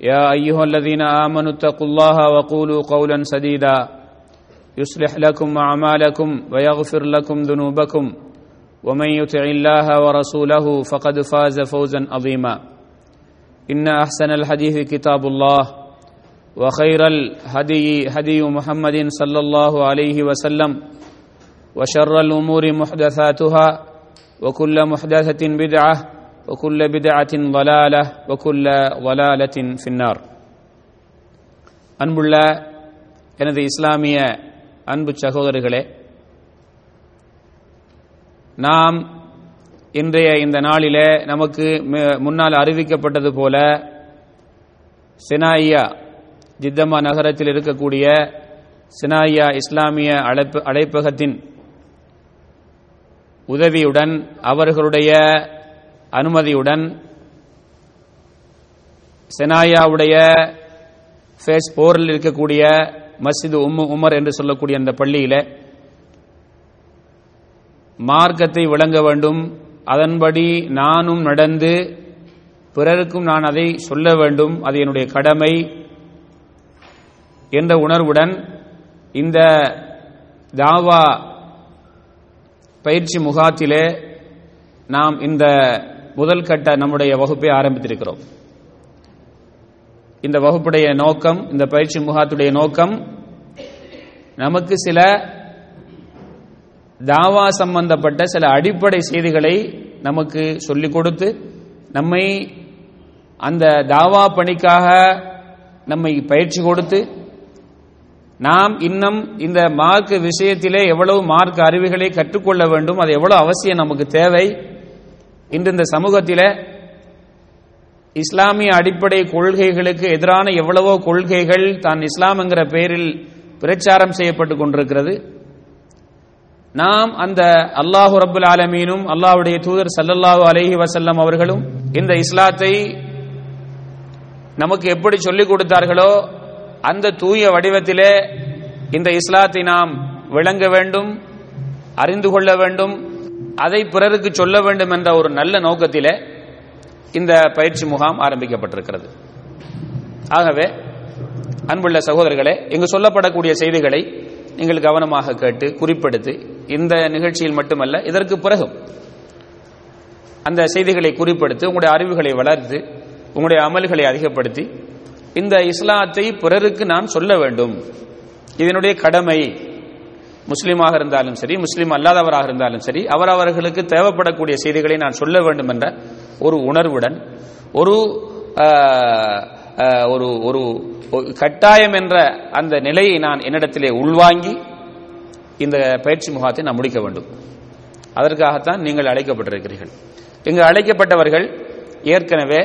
يا أيها الذين آمنوا اتقوا الله وقولوا قولا سديدا. يصلح لكم أعمالكم ويغفر لكم ذنوبكم. ومن يطع الله ورسوله فقد فاز فوزا عظيما. إن أحسن الحديث كتاب الله وخير الهدي هدي محمد صلى الله عليه وسلم. وشر الأمور محدثاتها وكل محدثة بدعة وكل بدعة ضلالة وكل ضلالة في النار அன்புள்ள எனது இஸ்லாமிய அன்பு சகோதரர்களே நாம் இன்றைய இந்த நாளிலே நமக்கு முன்னால் அறிவிக்கப்பட்டது போல சினாயியா ஜித்தம்மா நகரத்தில் இருக்கக்கூடிய சினாயியா இஸ்லாமிய அழைப்பு அழைப்பகத்தின் உதவியுடன் அவர்களுடைய அனுமதியுடன் செனாயாவுடைய ஃபேஸ் போரில் இருக்கக்கூடிய மஸ்ஜிது உம்மு உமர் என்று சொல்லக்கூடிய அந்த பள்ளியில மார்க்கத்தை விளங்க வேண்டும். அதன்படி நானும் நடந்து பிறருக்கும் நான் அதை சொல்ல வேண்டும். அது என்னுடைய கடமை என்ற உணர்வுடன் இந்த தாவா பயிற்சி முகாத்திலே நாம் இந்த முதல் கட்ட நம்முடைய வகுப்பை ஆரம்பித்திருக்கிறோம். இந்த வகுப்புடைய நோக்கம் இந்த பயிற்சி முகாத்துடைய நோக்கம் நமக்கு சில தாவா சம்பந்தப்பட்ட சில அடிப்படை செய்திகளை நமக்கு சொல்லிக் கொடுத்து நம்மை அந்த தாவா பணிக்காக நம்மை பயிற்சி கொடுத்து நாம் இன்னும் இந்த மார்க் விஷயத்திலே எவ்வளவு மார்க் அறிவுகளை கற்றுக்கொள்ள வேண்டும் அது எவ்வளவு அவசியம் நமக்கு தேவை இன்று இந்த சமூகத்தில் இஸ்லாமிய அடிப்படை கொள்கைகளுக்கு எதிரான எவ்வளவோ கொள்கைகள் தான் இஸ்லாம் என்கிற பெயரில் பிரச்சாரம் செய்யப்பட்டு கொண்டிருக்கிறது. நாம் அந்த அல்லாஹு ரபுல் ஆலமீனும் அல்லாஹுடைய தூதர் சல்லல்லாஹு அலஹி வசல்லம் அவர்களும் இந்த இஸ்லாத்தை நமக்கு எப்படி சொல்லிக் கொடுத்தார்களோ அந்த தூய வடிவத்திலே இந்த இஸ்லாத்தை நாம் விளங்க வேண்டும் அறிந்து கொள்ள வேண்டும் அதை பிறருக்கு சொல்ல வேண்டும் என்ற ஒரு நல்ல நோக்கத்திலே இந்த பயிற்சி முகாம் ஆரம்பிக்கப்பட்டிருக்கிறது. ஆகவே அன்புள்ள சகோதரர்களே இங்கு சொல்லப்படக்கூடிய செய்திகளை நீங்கள் கவனமாக கேட்டு குறிப்பெடுத்து இந்த நிகழ்ச்சியில் மட்டுமல்ல இதற்கு பிறகும் அந்த செய்திகளை குறிப்பெடுத்து உங்களுடைய அறிவுகளை வளர்த்து உங்களுடைய அமல்களை அதிகப்படுத்தி இந்த இஸ்லாத்தை பிறருக்கு நாம் சொல்ல வேண்டும். இதனுடைய கடமை முஸ்லீமாக இருந்தாலும் சரி முஸ்லீம் அல்லாதவராக இருந்தாலும் சரி அவர் அவர்களுக்கு தேவைப்படக்கூடிய செய்திகளை நான் சொல்ல வேண்டும் என்ற ஒரு உணர்வுடன் ஒரு ஒரு ஒரு கட்டாயம் என்ற அந்த நிலையை நான் என்னிடத்திலே உள்வாங்கி இந்த பயிற்சி முகாத்தை நான் முடிக்க வேண்டும். அதற்காகத்தான் நீங்கள் அழைக்கப்பட்டிருக்கிறீர்கள். இங்கு அழைக்கப்பட்டவர்கள் ஏற்கனவே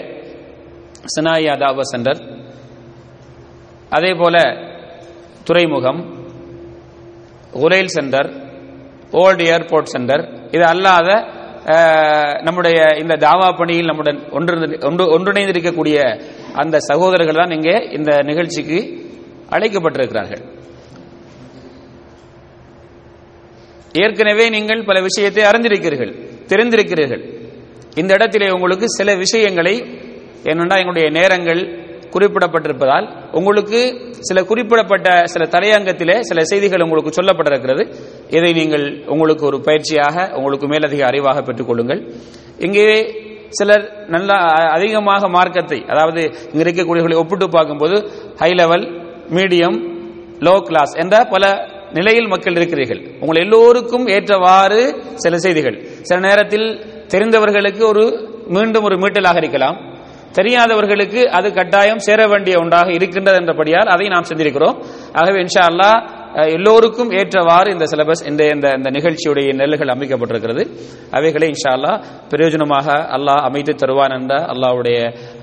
சினாயா தாவா சென்டர் அதே போல துறைமுகம் உரைல் சென்டர் ஓல்டு ஏர்போர்ட் சென்டர். இது அல்லாத நம்முடைய இந்த தாவா பணியில் நம்முடன் ஒன்று ஒன்றிணைந்திருக்கக்கூடிய அந்த சகோதரர்கள் தான் இங்கே இந்த நிகழ்ச்சிக்கு அழைக்கப்பட்டிருக்கிறார்கள். ஏற்கனவே நீங்கள் பல விஷயத்தை அறிந்திருக்கிறீர்கள் தெரிந்திருக்கிறீர்கள். இந்த இடத்திலே உங்களுக்கு சில விஷயங்களை என்னென்னா எங்களுடைய நேரங்கள் குறிப்பிடப்பட்டிருப்பதால் உங்களுக்கு சில குறிப்பிடப்பட்ட சில தலையங்கத்திலே சில செய்திகள் உங்களுக்கு சொல்லப்பட்டிருக்கிறது. இதை நீங்கள் உங்களுக்கு ஒரு பயிற்சியாக உங்களுக்கு மேலதிக அறிவாக பெற்றுக்கொள்ளுங்கள். இங்கே சிலர் நல்ல அதிகமாக மார்க்கத்தை அதாவது இங்க இருக்கக்கூடியவர்களை ஒப்பிட்டு பார்க்கும்போது high level medium low class என்ற பல நிலையில் மக்கள் இருக்கிறீர்கள். உங்கள் எல்லோருக்கும் ஏற்றவாறு சில செய்திகள். சில நேரத்தில் தெரிந்தவர்களுக்கு ஒரு மீண்டும் ஒரு மீட்டலாக இருக்கலாம். தெரியாதவர்களுக்கு அது கட்டாயம் சேர வேண்டிய ஒன்றாக இருக்கின்றது என்றபடியால் அதை நாம் செஞ்சிருக்கிறோம் ஆகவே இன்ஷா அல்லாஹ் எல்லோருக்கும் ஏற்றவாறு இந்த சிலபஸ் இந்த இந்த இந்த நிகழ்ச்சியுடைய நெல்லுகள் அமைக்கப்பட்டிருக்கிறது. அவைகளை இன்ஷா அல்லா பிரயோஜனமாக அல்லாஹ் அமைத்து தருவான் என்ற அல்லாஹ்வுடைய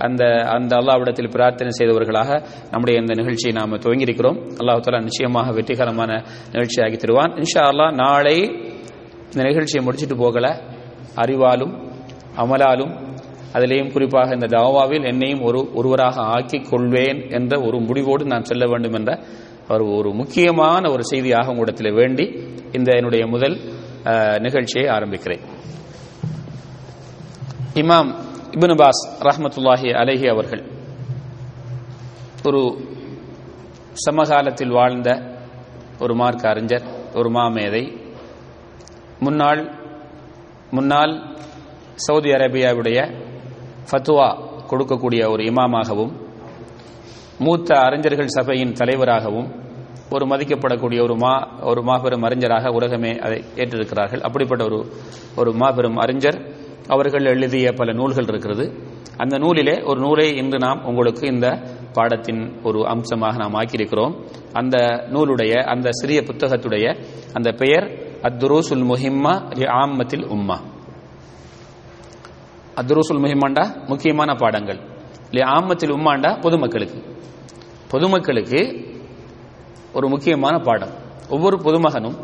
அந்த அந்த அல்லாவிடத்தில் பிரார்த்தனை செய்தவர்களாக நம்முடைய இந்த நிகழ்ச்சியை நாம் துவங்கியிருக்கிறோம். அல்லாஹ் தாலா நிச்சயமாக வெற்றிகரமான நிகழ்ச்சியாகி தருவான். இன்ஷா அல்லாஹ் நாளை இந்த நிகழ்ச்சியை முடிச்சிட்டு போகல. அறிவாலும் அமலாலும் அதிலேயும் குறிப்பாக இந்த தாவாவில் என்னையும் ஒரு ஒருவராக ஆக்கிக் கொள்வேன் என்ற ஒரு முடிவோடு நான் செல்ல வேண்டும் என்ற ஒரு ஒரு முக்கியமான ஒரு செய்தியாக உங்களிடத்தில் வேண்டி இந்த என்னுடைய முதல் நிகழ்ச்சியை ஆரம்பிக்கிறேன். இமாம் இப்னு பாஸ் ரஹ்மத்துல்லாஹி அலைஹி அவர்கள் ஒரு சமகாலத்தில் வாழ்ந்த ஒரு மார்க்க அறிஞர் ஒரு மாமேதை. முன்னாள் முன்னாள் சவுதி அரேபியாவுடைய ஃபத்துவா கொடுக்கக்கூடிய ஒரு இமாமாகவும் மூத்த அறிஞர்கள் சபையின் தலைவராகவும் ஒரு மதிக்கப்படக்கூடிய ஒரு மா ஒரு மாபெரும் அறிஞராக உலகமே அதை ஏற்றிருக்கிறார்கள். அப்படிப்பட்ட ஒரு ஒரு மாபெரும் அறிஞர். அவர்கள் எழுதிய பல நூல்கள் இருக்கிறது. அந்த நூலிலே ஒரு நூலை இன்று நாம் உங்களுக்கு இந்த பாடத்தின் ஒரு அம்சமாக நாம் ஆக்கியிருக்கிறோம். அந்த நூலுடைய அந்த சிறிய புத்தகத்துடைய அந்த பெயர் அத்துரூசுல் முஹிம்மா லி ஆம்மத்தில் உம்மா. அத்ரூசுல் முஹிமாண்டா முக்கியமான பாடங்கள். இல்லையா ஆமத்தில் உம்மாண்டா பொதுமக்களுக்கு. பொதுமக்களுக்கு ஒரு முக்கியமான பாடம். ஒவ்வொரு பொதுமகனும்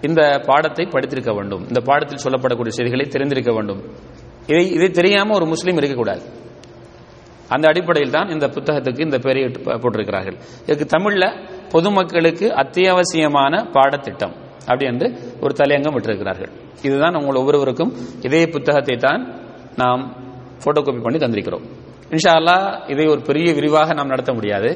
இந்த பாடத்தை படித்திருக்க வேண்டும். இந்த பாடத்தில் சொல்லப்படக்கூடிய செய்திகளை தெரிந்திருக்க வேண்டும். இதை இதை தெரியாம ஒரு முஸ்லீம் இருக்கக்கூடாது. அந்த அடிப்படையில் தான் இந்த புத்தகத்துக்கு இந்த பெயரை போட்டிருக்கிறார்கள். இதுக்கு தமிழ்ல பொதுமக்களுக்கு அத்தியாவசியமான பாடத்திட்டம் அப்படி என்று ஒரு தலையங்கம் விட்டிருக்கிறார்கள். இதுதான் உங்கள் ஒவ்வொருவருக்கும் இதே புத்தகத்தை தான் நாம் போட்டோ காப்பி பண்ணி தந்திருக்கிறோம். இன்ஷா அல்லாஹ் இதை ஒரு பெரிய விரிவாக நாம் நடத்த முடியாது.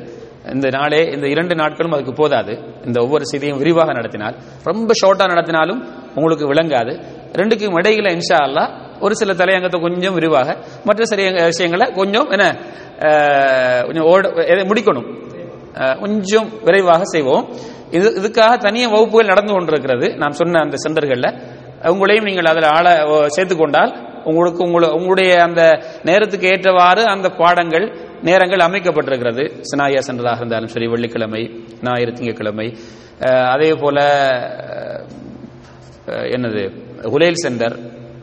இந்த நாளே இந்த இரண்டு நாட்களும் அதுக்கு போதாது. இந்த ஒவ்வொரு செய்தியும் விரிவாக நடத்தினால் ரொம்ப ஷார்ட்டா நடத்தினாலும் உங்களுக்கு விளங்காது. ரெண்டுக்கும் இடையில இன்ஷா அல்லா ஒரு சில தலையங்கத்தை கொஞ்சம் விரிவாக மற்ற சில விஷயங்களை கொஞ்சம் என்ன கொஞ்சம் ஓட எதை முடிக்கணும். கொஞ்சம் விரைவாக செய்வோம். இது இதுக்காக தனிய வகுப்புகள் நடந்து கொண்டிருக்கிறது. நாம் சொன்ன அந்த சென்டர்களில் உங்களையும் நீங்கள் அதில் ஆள சேர்த்துக்கொண்டால் உங்களுக்கு உங்களு- உங்களுடைய அந்த நேரத்துக்கு ஏற்றவாறு அந்த பாடங்கள் நேரங்கள் அமைக்கப்பட்டிருக்கிறது. சினாயா சென்றதாக இருந்தாலும் சரி வெள்ளிக்கிழமை ஞாயிறு திங்கக்கிழமை அதே போல அஹ், என்னது ஹுலேல் சென்டர்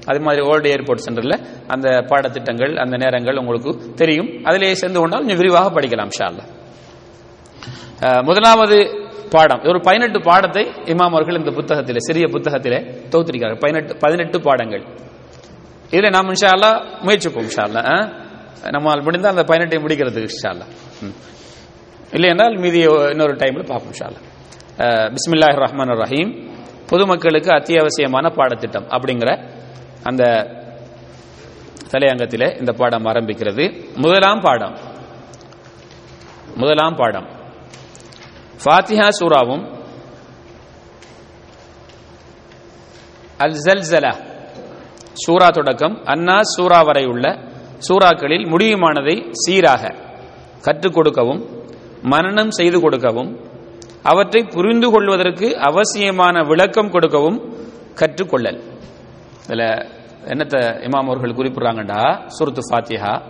அது மாதிரி ஓல்டு ஏர்போர்ட் சென்டரில் அந்த பாடத்திட்டங்கள் அந்த நேரங்கள் உங்களுக்கு தெரியும். அதிலேயே சேர்ந்து கொண்டால் கொஞ்சம் விரிவாக படிக்கலாம் ஷால முதலாவது பாடம். ஒரு பதினெட்டு பாடத்தை இமாம் அவர்கள் இந்த புத்தகத்தில் சிறிய புத்தகத்தில் தொகுத்திருக்கிறார்கள். பதினெட்டு பதினெட்டு பாடங்கள். இதுல நாம் இன்ஷா முயற்சிப்போம் இன்ஷா அல்லாஹ் நம்மால் முடிந்தால் அந்த பதினெட்டையும் முடிக்கிறதுக்கு இன்ஷா ம். இல்லை என்றால் மீதி இன்னொரு டைம்ல பார்ப்போம் இன்ஷா பிஸ்மில்லாஹ் ரஹ்மான் ரஹீம். பொதுமக்களுக்கு அத்தியாவசியமான பாடத்திட்டம் அப்படிங்கிற அந்த தலையங்கத்தில் இந்த பாடம் ஆரம்பிக்கிறது. முதலாம் பாடம். முதலாம் பாடம். ஃபாத்திஹா சூராவும் அல் ஜல்சலா சூரா தொடக்கம். அன்னா சூரா வரை உள்ள சூறாக்களில் முடியுமானதை சீராக கற்றுக் கொடுக்கவும் மனனம் செய்து கொடுக்கவும் அவற்றை புரிந்து கொள்வதற்கு அவசியமான விளக்கம் கொடுக்கவும் கற்றுக்கொள்ளல் இதுல என்னத்தை இமாம் அவர்கள் குறிப்பிடுறாங்கடா? சுருத்து ஃபாத்திஹா.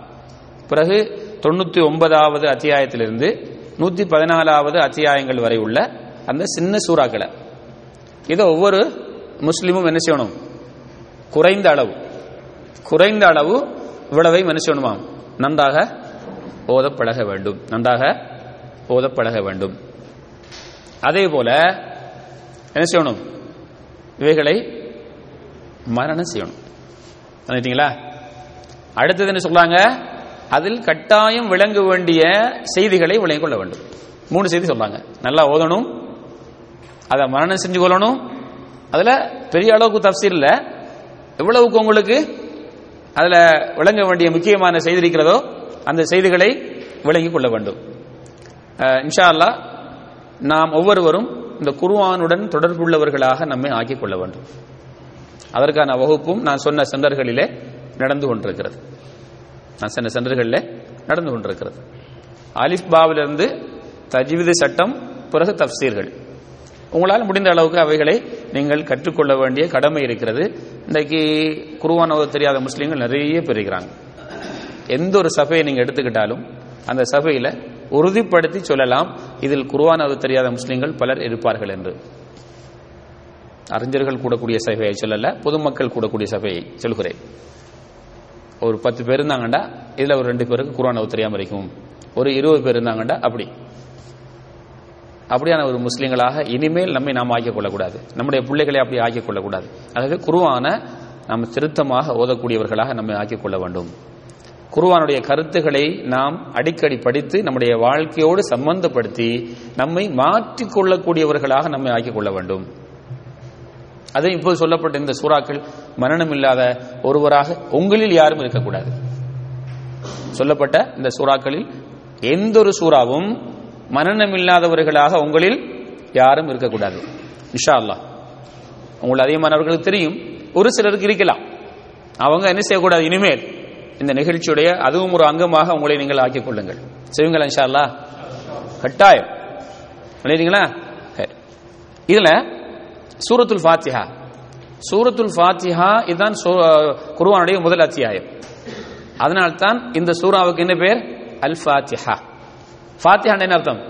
பிறகு தொண்ணூத்தி ஒன்பதாவது அத்தியாயத்திலிருந்து நூத்தி பதினாலாவது அத்தியாயங்கள் வரை உள்ள அந்த சின்ன சூறாக்களை. இதை ஒவ்வொரு முஸ்லீமும் என்ன செய்யணும்? குறைந்த அளவு. குறைந்த அளவு இவ்வளவை மனுஷனுமாம். நன்றாக ஓதப்பழக வேண்டும். நன்றாக ஓதப்பழக வேண்டும். அதே போல என்ன செய்யணும்? இவைகளை மரணம் செய்யணும். பண்ணிட்டீங்களா அடுத்தது என்ன சொல்றாங்க? அதில் கட்டாயம் விளங்க வேண்டிய செய்திகளை விளங்கிக் கொள்ள வேண்டும். மூணு செய்தி சொல்றாங்க. நல்லா ஓதணும். அதை மரணம் செஞ்சு கொள்ளணும். அதுல பெரிய அளவுக்கு தப்சீர் இல்லை. எவ்வளவுக்கு உங்களுக்கு? அதுல விளங்க வேண்டிய முக்கியமான செய்தி இருக்கிறதோ அந்த செய்திகளை விளங்கிக் கொள்ள வேண்டும். இன்ஷா அல்லாஹ் நாம் ஒவ்வொருவரும் இந்த குருவானுடன் தொடர்புள்ளவர்களாக நம்மை ஆக்கிக் கொள்ள வேண்டும். அதற்கான வகுப்பும் நான் சொன்ன சென்டர்களிலே நடந்து கொண்டிருக்கிறது. நான் சொன்ன சென்றுகளில் நடந்து கொண்டிருக்கிறது. அலிஃப் பாவிலிருந்து தஜ்வீது சட்டம் பிறகு தப்சீர்கள். உங்களால் முடிந்த அளவுக்கு அவைகளை நீங்கள் கற்றுக்கொள்ள வேண்டிய கடமை இருக்கிறது. இன்றைக்கு குருவான தெரியாத முஸ்லீம்கள் நிறைய பேர் இருக்கிறாங்க. எந்த ஒரு சபையை நீங்க எடுத்துக்கிட்டாலும் அந்த சபையில உறுதிப்படுத்தி சொல்லலாம் இதில் குருவானது தெரியாத முஸ்லீம்கள் பலர் இருப்பார்கள் என்று. அறிஞர்கள் கூடக்கூடிய சபையை சொல்லல பொதுமக்கள் கூடக்கூடிய சபையை சொல்கிறேன். ஒரு பத்து பேர் இருந்தாங்கண்டா இதுல ஒரு ரெண்டு பேருக்கு குரான் தெரியாம இருக்கும். ஒரு இருபது பேர் இருந்தாங்கண்டா அப்படி. அப்படியான ஒரு முஸ்லீம்களாக இனிமேல் நம்மை நாம் ஆக்கிக் கொள்ளக்கூடாது நம்முடைய பிள்ளைகளை அப்படி ஆக்கிக் கொள்ளக்கூடாது அதாவது குருவான நாம் திருத்தமாக ஓதக்கூடியவர்களாக நம்மை ஆக்கிக் கொள்ள வேண்டும். குருவானுடைய கருத்துக்களை நாம் அடிக்கடி படித்து நம்முடைய வாழ்க்கையோடு சம்பந்தப்படுத்தி நம்மை மாற்றிக்கொள்ளக்கூடியவர்களாக நம்மை ஆக்கிக் கொள்ள வேண்டும். அதை இப்போது சொல்லப்பட்ட இந்த சூறாக்கள் மரணம் இல்லாத ஒருவராக உங்களில் யாரும் இருக்கக்கூடாது. சொல்லப்பட்ட இந்த சூறாக்களில் எந்த ஒரு சூறாவும் மரணம் இல்லாதவர்களாக உங்களில் யாரும் இருக்கக்கூடாது. இன்ஷா அல்லாஹ் உங்கள் அதிகமானவர்களுக்கு தெரியும். ஒரு சிலருக்கு இருக்கலாம். அவங்க என்ன செய்யக்கூடாது? இனிமேல் இந்த நிகழ்ச்சியுடைய அதுவும் ஒரு அங்கமாக உங்களை நீங்கள் ஆக்கிக் கொள்ளுங்கள். செய்வீங்களா இன்ஷா அல்லாஹ் கட்டாயம் நினைக்கிறீங்களா இதுல சூரத்துல் ஃபாத்திஹா. சூரத்துல் ஃபாத்திஹா இதுதான் சூ- முதல் அத்தியாயம். அதனால்தான் இந்த சூறாவுக்கு என்ன பேர்? அல் ஃபாத்திஹா. ஃபாத்திஹா என்ன அர்த்தம்?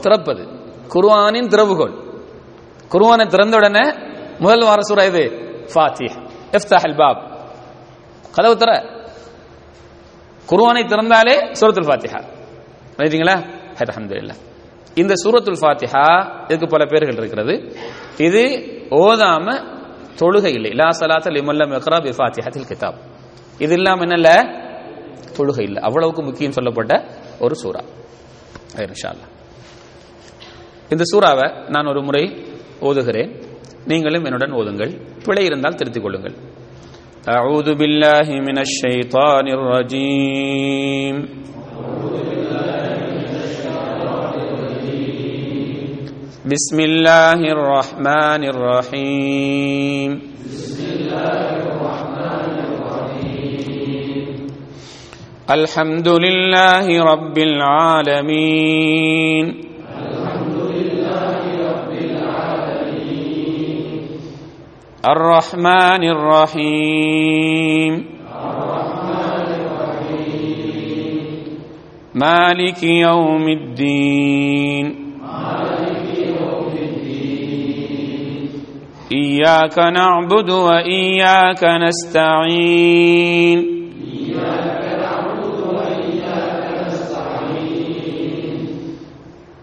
திறப்பது. குர்வானின் திரவுகோல் குருவானை திறந்த உடனே முதல் வார சூறா இது ஃபாத்திஹ். இஃப்தஹ் அல் பாப். கதவு திற. குர்ஆனை திறந்தாலே சூரத்துல் ஃபாத்திஹா. நினைத்தீங்களா அல்ஹம்துலில்லாஹ் இந்த சூரத்துல் ஃபாத்திஹா இதுக்கு பல பேர்கள் இருக்கிறது. இது ஓதாம தொழுகை இல்லை. லா சலாத்த லிமல்லம் இக்ரா பி ஃபாத்திஹத்தில் கிதாப். இது இல்லாம என்னல்ல? தொழுகை இல்லை. அவ்வளவுக்கு முக்கியம் சொல்லப்பட்ட ஒரு சூரா ஐயர் இன்ஷா அல்லாஹ். இந்த சூறாவை நான் ஒரு முறை ஓதுகிறேன் நீங்களும் என்னுடன் ஓதுங்கள் பிழை இருந்தால் திருத்திக் கொள்ளுங்கள் أعوذ بالله من الشيطان الرجيم بسم الله الرحمن الرحيم الحمد لله رب العالمين الحمد لله رب العالمين الرحمن الرحيم الرحمن الرحيم مالك يوم الدين مالك يوم الدين إياك نعبد وإياك نستعين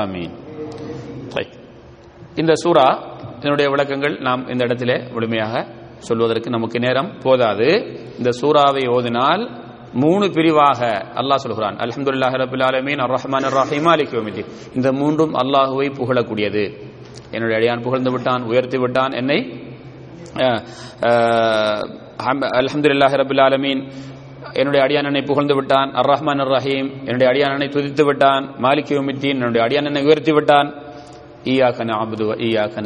ஆமீன். இந்த சூறா இதனுடைய விளக்கங்கள் நாம் இந்த இடத்திலே முழுமையாக சொல்வதற்கு நமக்கு நேரம் போதாது. இந்த சூறாவை ஓதினால் மூணு பிரிவாக அல்லாஹ் சொல்கிறான். அலமதுல்லாஹ் ரபுல் ஆலமீன் அர் ரஹ்மான் ரஹீம் அலிகோமிதி இந்த மூன்றும் அல்லாஹுவை புகழக்கூடியது. என்னுடைய அடியான் புகழ்ந்து விட்டான் உயர்த்தி விட்டான் என்னை அலமதுல்லாஹ் ரபுல் ஆலமீன் என்னுடைய அடியானனை புகழ்ந்து விட்டான். அர் ரஹ்மான் அர் ரஹீம் என்னுடைய அடியானனை துதித்து விட்டான். மாலிக் உமித்தீன் என்னுடைய அடியானனை உயர்த்தி விட்டான். ஈயாக்க நஅபுது வ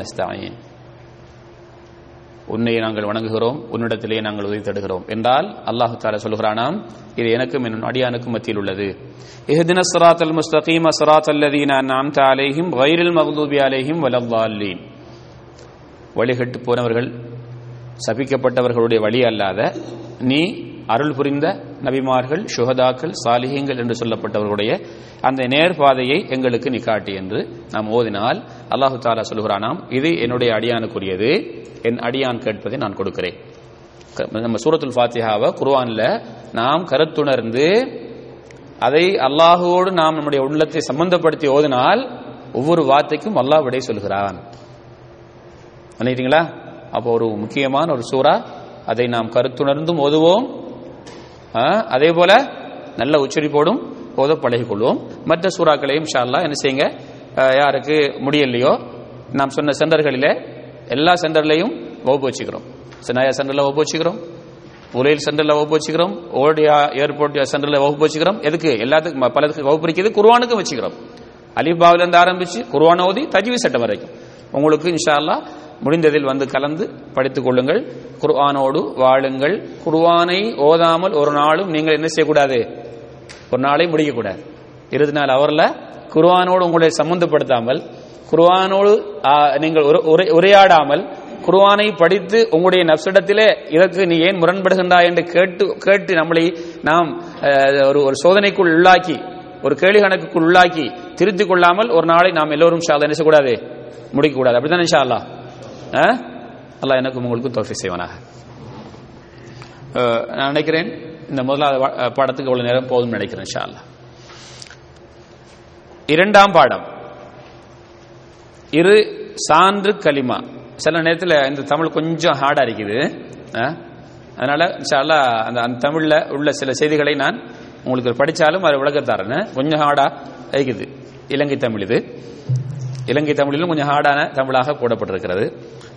ஸ்தாயின் உன்னை நாங்கள் வணங்குகிறோம். உன்னிடத்திலேயே நாங்கள் உதவி தடுகிறோம். என்றால் அல்லாஹு தாலா சொல்கிறானாம் இது எனக்கும் என் அடியானுக்கும் மத்தியில் உள்ளது. இஹ்தின அல் முஸ்தகீம் ஸிராத்தல் அல்லதீன நாம் தாலேஹிம் வைரில் மகதூபி அலேஹிம் வலல்லாலீன் வழிகட்டு போனவர்கள் சபிக்கப்பட்டவர்களுடைய வழி அல்லாத நீ அருள் புரிந்த நபிமார்கள் சுகதாக்கள் சாலிகங்கள் என்று சொல்லப்பட்டவர்களுடைய அந்த நேர்பாதையை எங்களுக்கு நிக்காட்டி என்று நாம் ஓதினால் அல்லாஹு தாலா சொல்கிறானாம் இது என்னுடைய அடியானுக்குரியது. என் அடியான் கேட்பதை நான் கொடுக்கிறேன். க- நம்ம சூரத்துல் ஃபாத்திஹாவை குர்வானில் நாம் கருத்துணர்ந்து அதை அல்லாஹுவோடு நாம் நம்முடைய உள்ளத்தை சம்பந்தப்படுத்தி ஓதினால் ஒவ்வொரு வார்த்தைக்கும் அல்லாஹ் விடை சொல்கிறான். நினைக்கிறீங்களா அப்போ ஒரு முக்கியமான ஒரு சூறா அதை நாம் கருத்துணர்ந்தும் ஓதுவோம். அதே போல நல்ல உச்சரிப்போடும் ஓத பழகிக்கொள்வோம் மற்ற சூறாக்களையும் இன்ஷா என்ன செய்யுங்க? யாருக்கு முடியலையோ நாம் சொன்ன சென்டர்களிலே எல்லா சென்டர்லையும் வகுப்பு வச்சுக்கிறோம். சினாயா சென்டர்ல வகுப்பு வச்சுக்கிறோம். உலையில் சென்டர்ல வகுப்பு வச்சுக்கிறோம். ஓடியா ஏர்போர்ட் சென்டர்ல வகுப்பு வச்சுக்கிறோம். எதுக்கு? எல்லாத்துக்கும் பலத்துக்கு வகுப்பு இருக்குது குருவானுக்கும் வச்சுக்கிறோம். அலிபாவில இருந்து ஆரம்பிச்சு குருவான ஓதி தஜ்வி சட்டம் வரைக்கும். உங்களுக்கு இன்ஷா முடிந்ததில் வந்து கலந்து படித்துக் கொள்ளுங்கள். குர்ஆனோடு வாழுங்கள். குர்ஆனை ஓதாமல் ஒரு நாளும் நீங்கள் என்ன செய்யக்கூடாது? ஒரு நாளை முடிக்கக்கூடாது. இருபது நாள் அவரில் குர்ஆனோடு உங்களை சம்பந்தப்படுத்தாமல் குர்ஆனோடு நீங்கள் உரை- உரையாடாமல் குர்ஆனை படித்து உங்களுடைய நப்சிடத்திலே இதற்கு நீ ஏன் முரண்படுகின்றாய் என்று கேட்டு கேட்டு நம்மளை நாம் ஒரு ஒரு சோதனைக்குள் உள்ளாக்கி ஒரு கேள்வி கணக்குக்குள் உள்ளாக்கி திருத்திக் கொள்ளாமல் ஒரு நாளை நாம் எல்லோரும் ஷா என்ன செய்யக்கூடாது? முடிக்கக்கூடாது. அப்படித்தானே ஷாலா அல்லா ஆ? எனக்கும் உங்களுக்கும் தோஃபி செய்வனாக. நான் நினைக்கிறேன் இந்த முதலாவது பாடத்துக்கு இவ்வளவு நேரம் போதும் நினைக்கிறேன் ஷா இரண்டாம் பாடம். இரு சான்று களிமா. சில நேரத்தில் இந்த தமிழ் கொஞ்சம் ஹார்டா இருக்குது. ஆ? அதனால இன்ஷா அந்த அந்த தமிழ்ல உள்ள சில செய்திகளை நான் உங்களுக்கு படித்தாலும் அதை விளக்கத்தாரேன் கொஞ்சம் ஹார்டா இருக்குது. இலங்கை தமிழ் இது. இலங்கை தமிழிலும் கொஞ்சம் ஹார்டான தமிழாக போடப்பட்டிருக்கிறது.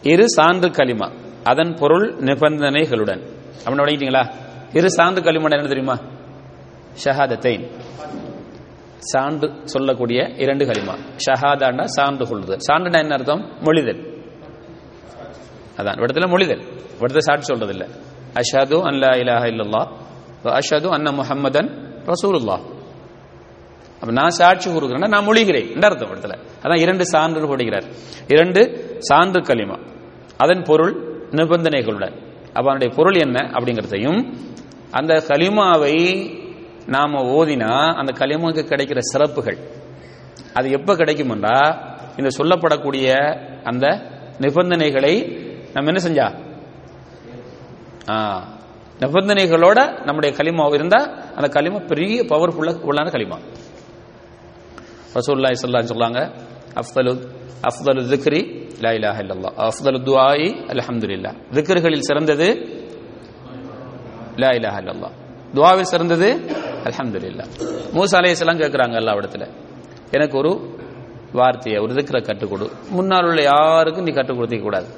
இரு சான்று களிமா அதன் பொருள் நிபந்தனைகளுடன். அப்படின்னு விளங்கிட்டீங்களா இரு சான்று களிமா என்ன தெரியுமா? ஷஹாதத்தைன். சான்று சொல்லக்கூடிய இரண்டு கலிமா ஷஹாதாண்டா சான்று கொள்ளுதல். சான்றுனா என்ன அர்த்தம்? மொழிதல். அதான் இடத்துல மொழிதல். இடத்துல சாட்சி சொல்றது இல்ல அஷாது அன் லா இலாஹ அஷாது அன்ன முஹம்மதன் ரசூலுல்லாஹ். அப்ப நான் சாட்சி கூறுகிறேன்னா நான் மொழிகிறேன் என்ற அர்த்தம் இடத்துல அதான் இரண்டு சான்று போடுகிறார். இரண்டு சான்று கலிமா அதன் பொருள் நிபந்தனைகளுடன். அப்ப அதனுடைய பொருள் என்ன அப்படிங்கிறதையும் அந்த கலிமாவை நாம ஓதினா அந்த களிமாவுக்கு கிடைக்கிற சிறப்புகள். அது எப்ப கிடைக்கும்ன்றா இந்த சொல்லப்படக்கூடிய அந்த நிபந்தனைகளை நம்ம என்ன செஞ்சா? ஆ, நிபந்தனைகளோட நம்முடைய களிமா இருந்தா அந்த களிமா பெரிய பவர்ஃபுல்லா உள்ளான களிமா. ரசூல்லாய் ஸல்லல்லாஹு சொல்லாங்க அஃதலு அஃதலு திக்ரி லா இலாஹ இல்லல்லாஹ். அஃதலு துஆஇ அல்ஹம்துலில்லாஹ். திக்ருகளில் சிறந்தது லா இலாஹ இல்லல்லாஹ். துஆவில் சிறந்தது அல்ஹம்துலில்லாஹ். மூசா அலைஹிஸ்ஸலாம் கேக்குறாங்க எல்லா இடத்துல எனக்கு ஒரு வார்த்தையை ஒரு திக்ரை கற்றுக் கொடு. முன்னால் உள்ள யாருக்கும் நீ கற்றுக் கொடுத்திக்க கூடாது.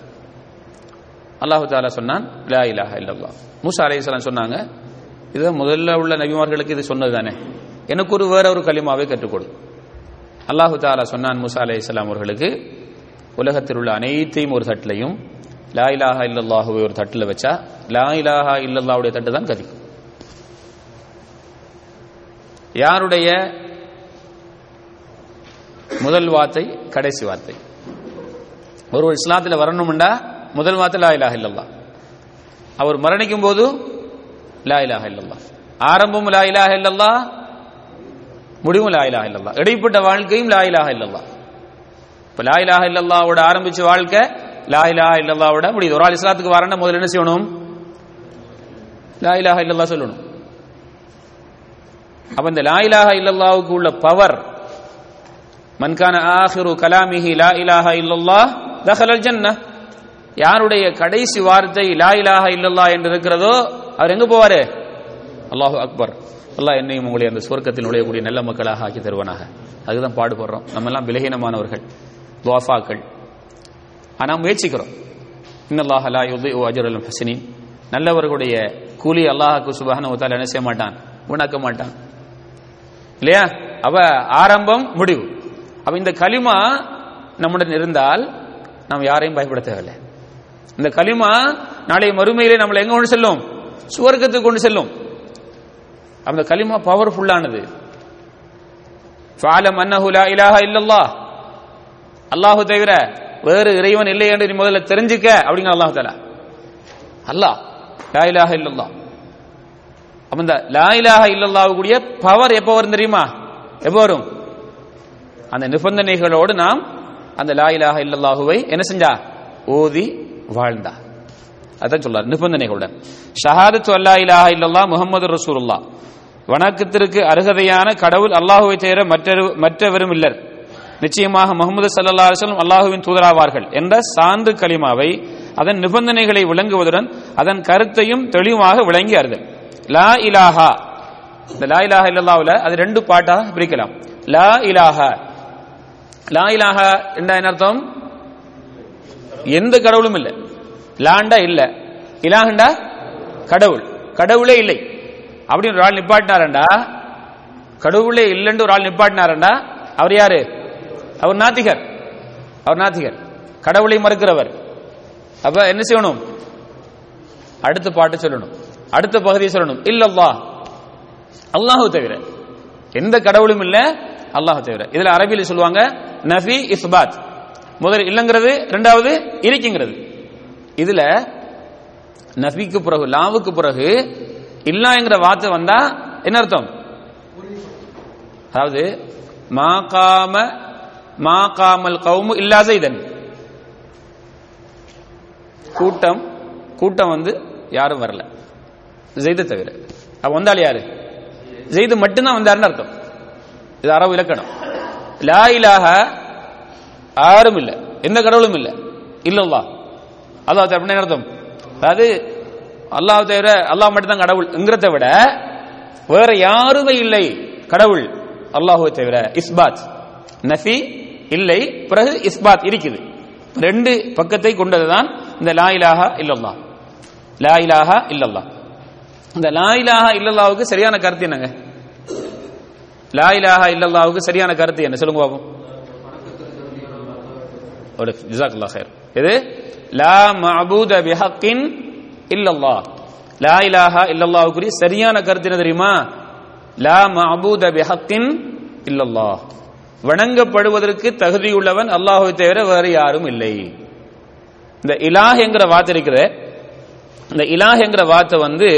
அல்லாஹு தாலா சொன்னான் லா இலாஹ இல்லல்லாஹ். மூசா அலைஹிஸ்ஸலாம் சொன்னாங்க இது முதல்ல உள்ள நபிமார்களுக்கு இது சொன்னது தானே எனக்கு ஒரு வேற ஒரு கலிமாவை கற்றுக்கொடு அல்லாஹு தாலா சொன்னான் மூசா இஸ்லாம் அவர்களுக்கு உலகத்தில் உள்ள அனைத்தையும் ஒரு தட்டிலையும் லா இலாஹா இல்லல்லாஹுவை ஒரு தட்டில் வச்சா லா இலாஹா இல்லல்லாவுடைய தட்டு தான் கதி யாருடைய முதல் வார்த்தை கடைசி வார்த்தை? ஒரு இஸ்லாத்தில் வரணும்டா முதல் வார்த்தை லா இலாஹ இல்லல்லா அவர் மரணிக்கும் போது லா இலாஹ இல்லல்லா ஆரம்பம் லா இலாஹ இல்லல்லா முடிவும் லாயிலா இல்லல்லா இடைப்பட்ட வாழ்க்கையும் லாயிலாக இல்லல்லா இல்லல்லாஹ் இப்ப லா இல்லல்லாவோட ஆரம்பிச்ச வாழ்க்கை லா இல்லல்லாவோட முடியுது ஒரு ஆள் இஸ்லாத்துக்கு வரணும் முதல்ல என்ன செய்யணும் லாயிலாக இல்லல்லா சொல்லணும் அப்ப இந்த லாயிலாக இல்லல்லாவுக்கு உள்ள பவர் மன்கான ஆஹிரு கலாமிஹி லா இலாஹ இல்லல்லாஹ் தஹலல் ஜன்னா யாருடைய கடைசி வார்த்தை லா இலாஹ இல்லல்லா என்று இருக்கிறதோ அவர் எங்க போவாரு அல்லாஹு அக்பர் அல்லாஹ் என்னையும் உங்களை அந்த சுவர்க்கத்தில் நுழையக்கூடிய நல்ல மக்களாக ஆக்கி தருவானாக. அதுதான் பாடுபடுறோம். நம்ம எல்லாம் விலகீனமானவர்கள் துவாஃபாக்கள். ஆனால் முயற்சிக்கிறோம். இன்னல்லாஹ் லா யுதிஉ அஜ்ரல் ஹசினி நல்லவர்களுடைய கூலி அல்லாஹாக்கு சுப்ஹானஹு ஒத்தால் என்ன செய்ய மாட்டான்? உணாக்க மாட்டான். இல்லையா? அவ ஆரம்பம் முடிவு. அவ இந்த களிமா நம்முடன் இருந்தால் நாம் யாரையும் பயப்பட தேவையில்லை. இந்த களிமா நாளை மறுமையிலே நம்மளை எங்க கொண்டு செல்லும்? சுவர்க்கத்துக்கு கொண்டு செல்லும். அந்த கலிமா பவர்ஃபுல்லானது ஃபாலம் அன்னஹு லா இலாஹா இல்லல்லாஹ் அல்லாஹு தவிர வேறு இறைவன் இல்லை என்று நீ முதல்ல தெரிஞ்சுக்க அப்படிங்கிற அல்லாஹ் தாலா அல்லாஹ் லா இலாஹ இல்லல்லாஹ் அப்ப இந்த லா இலாஹ இல்லல்லாஹ் கூடிய பவர் எப்போ வரும் தெரியுமா? எப்போ வரும்? அந்த நிபந்தனைகளோடு நாம் அந்த லா இலாஹ இல்லல்லாஹுவை என்ன செஞ்சா? ஓதி வாழ்ந்தா. அதான் சொல்றார் நிபந்தனைகளுடன் ஷஹாதத்து அல்லா இலாஹ இல்லல்லாஹ் முகமது ரசூலுல்லாஹ். வணக்கத்திற்கு அருகதையான கடவுள் அல்லாஹுவை தவிர மற்றொரு மற்றவரும் இல்லர். நிச்சயமாக முகமது சல்லா அலுவலம் அல்லாஹுவின் தூதராவார்கள் என்ற சான்று கலிமாவை அதன் நிபந்தனைகளை விளங்குவதுடன் அதன் கருத்தையும் தெளிவாக விளங்கி அறிதல் லா இலாஹா. இந்த லா இலாஹா இல்லாவில் அது ரெண்டு பாட்டாக பிரிக்கலாம். லா இலாஹா. லா இலாஹா என்ன அர்த்தம்? எந்த கடவுளும் இல்லை. லாண்டா இல்ல. இலாகண்டா கடவுள். கடவுளே இல்லை. அப்படின்னு ஒரு ஆள் நிப்பாட்டினாரண்டா? கடவுளே இல்லைன்னு ஒரு ஆள் நிப்பாட்டினாரண்டா? அவர் யாரு? அவர் நாத்திகர். அவர் நாத்திகர். கடவுளை மறுக்கிறவர். அப்ப என்ன செய்யணும்? அடுத்த பாட்டு சொல்லணும். அடுத்த பகுதியை சொல்லணும். இல்லல்லா. அல்லாஹு தவிர. எந்த கடவுளும் இல்ல அல்லாஹு தவிர. இதுல அரபியில் சொல்லுவாங்க நஃபி இஸ்பாத். முதல் இல்லங்கிறது ரெண்டாவது இருக்குங்கிறது. இதுல நஃபிக்கு பிறகு லாவுக்கு பிறகு இல்லாங்கிற வார்த்தை வந்தா என்ன அர்த்தம்? அதாவது மா காம மா காமல் கவுமு இல்லா செய்தன் கூட்டம் கூட்டம் வந்து யாரும் வரல. ஜெய்த தவிர. அப்ப வந்தாள் யாரு? ஜெய்து மட்டும்தான் வந்தாருன்னு அர்த்தம். இது அரபு இலக்கணம். லா இலாக யாரும் இல்ல. எந்த கடவுளும் இல்ல. இல்லல்லா அல்லாஹ். அப்படின்னு அர்த்தம்? அதாவது அல்லாஹ் தவிர அல்லாஹ் மட்டும்தான் கடவுள்ங்கிறத விட வேற யாருமே இல்லை கடவுள். அல்லாஹுவை தவிர இஸ்பாத். நஃபி இல்லை பிறகு இஸ்பாத் இருக்குது. ரெண்டு பக்கத்தை கொண்டதுதான் இந்த லா இலாஹா இல்லல்லா லா இலாஹா இல்லல்லா இந்த லா இலாஹா இல்லல்லாவுக்கு சரியான கருத்து என்னங்க? லா இலாஹா இல்லல்லாவுக்கு சரியான கருத்து என்ன? சொல்லுங்க பாப்போம். ஒரு ஜிசாக்குல்லா ஹேர் இது லா மஅபூத பிஹக்கின் இல்லல்லா லா இலாஹா இல்லல்லாவுக்குரிய சரியான கருத்து என்ன தெரியுமா? லா மஅபூத பிஹக்கின் இல்லல்லா வணங்கப்படுவதற்கு தகுதியுள்ளவன் அல்லாஹுவை தவிர வேறு யாரும் இல்லை. இந்த இலாஹ் என்கிற வார்த்தை இருக்கிற இந்த இலாஹ் என்கிற வார்த்தை வந்து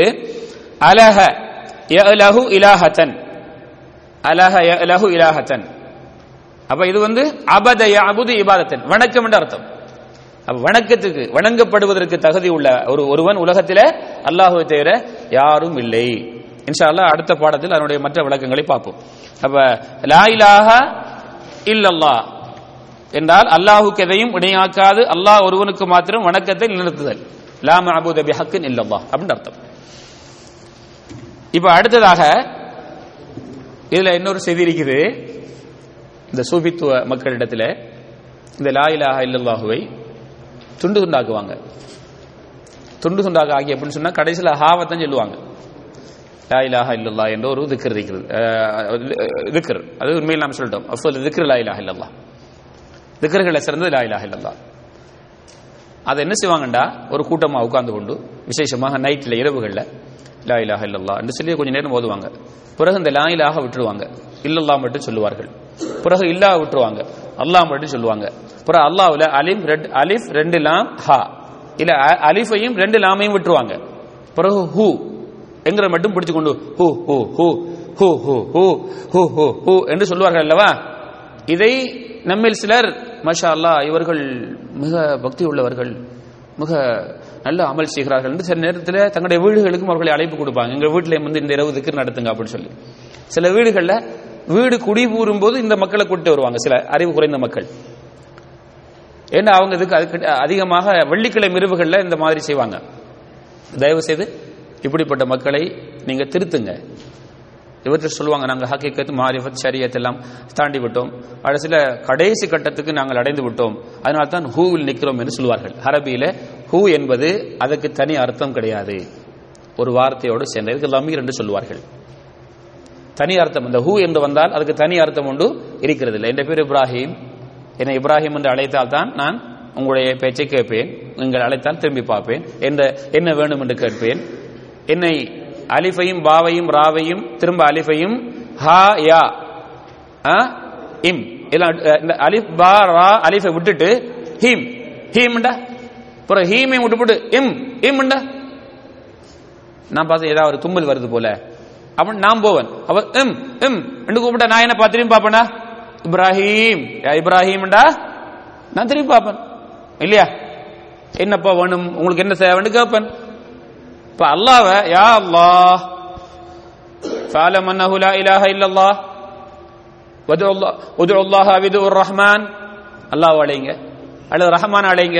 அலஹ யலஹு இலாஹத்தன். அலஹ யலஹு இலாஹத்தன். அப்ப இது வந்து அபத யபுது இபாதத்தன். வணக்கம் என்ற அர்த்தம். வணக்கத்துக்கு வணங்கப்படுவதற்கு தகுதி உள்ள ஒரு ஒருவன் உலகத்தில அல்லாஹுவை தவிர யாரும் இல்லை. இன்ஷா அடுத்த பாடத்தில் அதனுடைய மற்ற விளக்கங்களை பார்ப்போம். அப்ப லா இலாஹா இல்லல்லா என்றால் அல்லாஹுக்கு எதையும் இணையாக்காது அல்லாஹ் ஒருவனுக்கு மாத்திரம் வணக்கத்தை நிறுத்துதல் லா மஅபூத பிஹக்கின் இல்லல்லா அப்படின்னு அர்த்தம். இப்ப அடுத்ததாக இதுல இன்னொரு செய்தி இருக்குது. இந்த சூபித்துவ மக்களிடத்துல இந்த லா இலாஹ இல்லல்லாஹுவை துண்டு துண்டாக்குவாங்க. துண்டு துண்டாக ஆகி அப்படின்னு சொன்னா கடைசியில் ஹாவத்தான் சொல்லுவாங்க. லா இலாஹா இல்லல்லா என்ற ஒரு திக்கர் இருக்கிறது திக்கர் அது உண்மையில் நாம் சொல்லிட்டோம். அஃபல் திக்கர் லா இலாஹா இல்லல்லா திக்கர்களை சிறந்தது லா இலாஹா இல்லல்லா அதை என்ன செய்வாங்கண்டா? ஒரு கூட்டமாக உட்கார்ந்து கொண்டு விசேஷமாக நைட்டில் இரவுகளில் லா இலாஹா இல்லல்லா என்று சொல்லி கொஞ்சம் நேரம் ஓதுவாங்க. பிறகு இந்த லா இலாஹ விட்டுருவாங்க. இல்லல்லா மட்டும் சொல்லுவார்கள். பிறகு இல்லா விட்டுருவாங்க. அல்லாஹ் மட்டும் சொல்லுவாங்க. அப்புறம் அல்லாஹ்ல அலிஃப் ரெட் அலிஃப் ரெண்டு லாம் ஹா. இல்ல அலிஃபையும் ரெண்டு லாமையும் விட்டுருவாங்க. பிறகு ஹூ. எங்கிற மட்டும் பிடிச்சு கொண்டு ஹூ ஹூ ஹூ ஹூ ஹூ ஹூ ஹூ ஹூ ஹூ என்று சொல்லுவார்கள் அல்லவா? இதை நம்மில் சிலர் மஷா அல்லா இவர்கள் மிக பக்தி உள்ளவர்கள் மிக நல்ல அமல் செய்கிறார்கள் என்று சில நேரத்தில் தங்களுடைய வீடுகளுக்கும் அவர்களை அழைப்பு கொடுப்பாங்க. எங்கள் வீட்டில் வந்து இந்த இரவு திக்கு நடத்துங்க அப்படின்னு சொல்லி. சில வீடுகளில் வீடு குடிபூறும் போது இந்த மக்களை கூட்டிட்டு வருவாங்க சில அறிவு குறைந்த மக்கள். ஏன்னா அவங்க இதுக்கு அதுக்கு அதிகமாக வெள்ளிக்கிழமை இரவுகளில் இந்த மாதிரி செய்வாங்க. தயவு செய்து இப்படிப்பட்ட மக்களை நீங்க திருத்துங்க. இவற்றை சொல்லுவாங்க நாங்கள் ஹக்கீக்கத்து மாரிஃபத் ஷரியத் எல்லாம் தாண்டி விட்டோம். சில கடைசி கட்டத்துக்கு நாங்கள் அடைந்து விட்டோம். அதனால தான் ஹூவில் நிற்கிறோம் என்று சொல்லுவார்கள் அரபியில ஹூ என்பது அதுக்கு தனி அர்த்தம் கிடையாது. ஒரு வார்த்தையோடு சேர்ந்த இதுக்கு லமீர் என்று சொல்லுவார்கள் தனி அர்த்தம். இந்த ஹூ என்று வந்தால் அதுக்கு தனி அர்த்தம் உண்டு இருக்கிறது இல்லை என் பேர் இப்ராஹிம். என்னை இப்ராஹிம் என்று அழைத்தால் தான் நான் உங்களுடைய பேச்சை கேட்பேன். நீங்கள் அழைத்தால் திரும்பி பார்ப்பேன். என்ற என்ன வேணும் என்று கேட்பேன். என்னை அலிஃபையும் பாவையும் ராவையும் திரும்ப அலிஃபையும் ஹா யா இம். இந்த அலிஃப் பா ரா அலிஃபை விட்டுட்டு ஹீம். ஹீம்டா அப்புறம் ஹீமை விட்டுவிட்டு இம். இம்டா நான் பார்த்து ஏதாவது ஒரு தும்மல் வருது போல. அப்படின்னு நான் போவன் அவர் இம் இம் என்று கூப்பிட்டா நான் என்ன பார்த்து திரும்பி பார்ப்பேனா இப்ராஹிம் யா இப்ராஹிம்டா நான் திரும்பி பார்ப்பேன் இல்லையா என்னப்பா வேணும் உங்களுக்கு என்ன தேவைன்னு கேட்பேன் இப்ப அல்லாவ யா அல்லாஹ் فاعلم انه لا اله الا الله உதுல்லாஹ் அவிது ரஹ்மான் அல்லாஹ் அழைங்க அல்லது ரஹ்மான் அழைங்க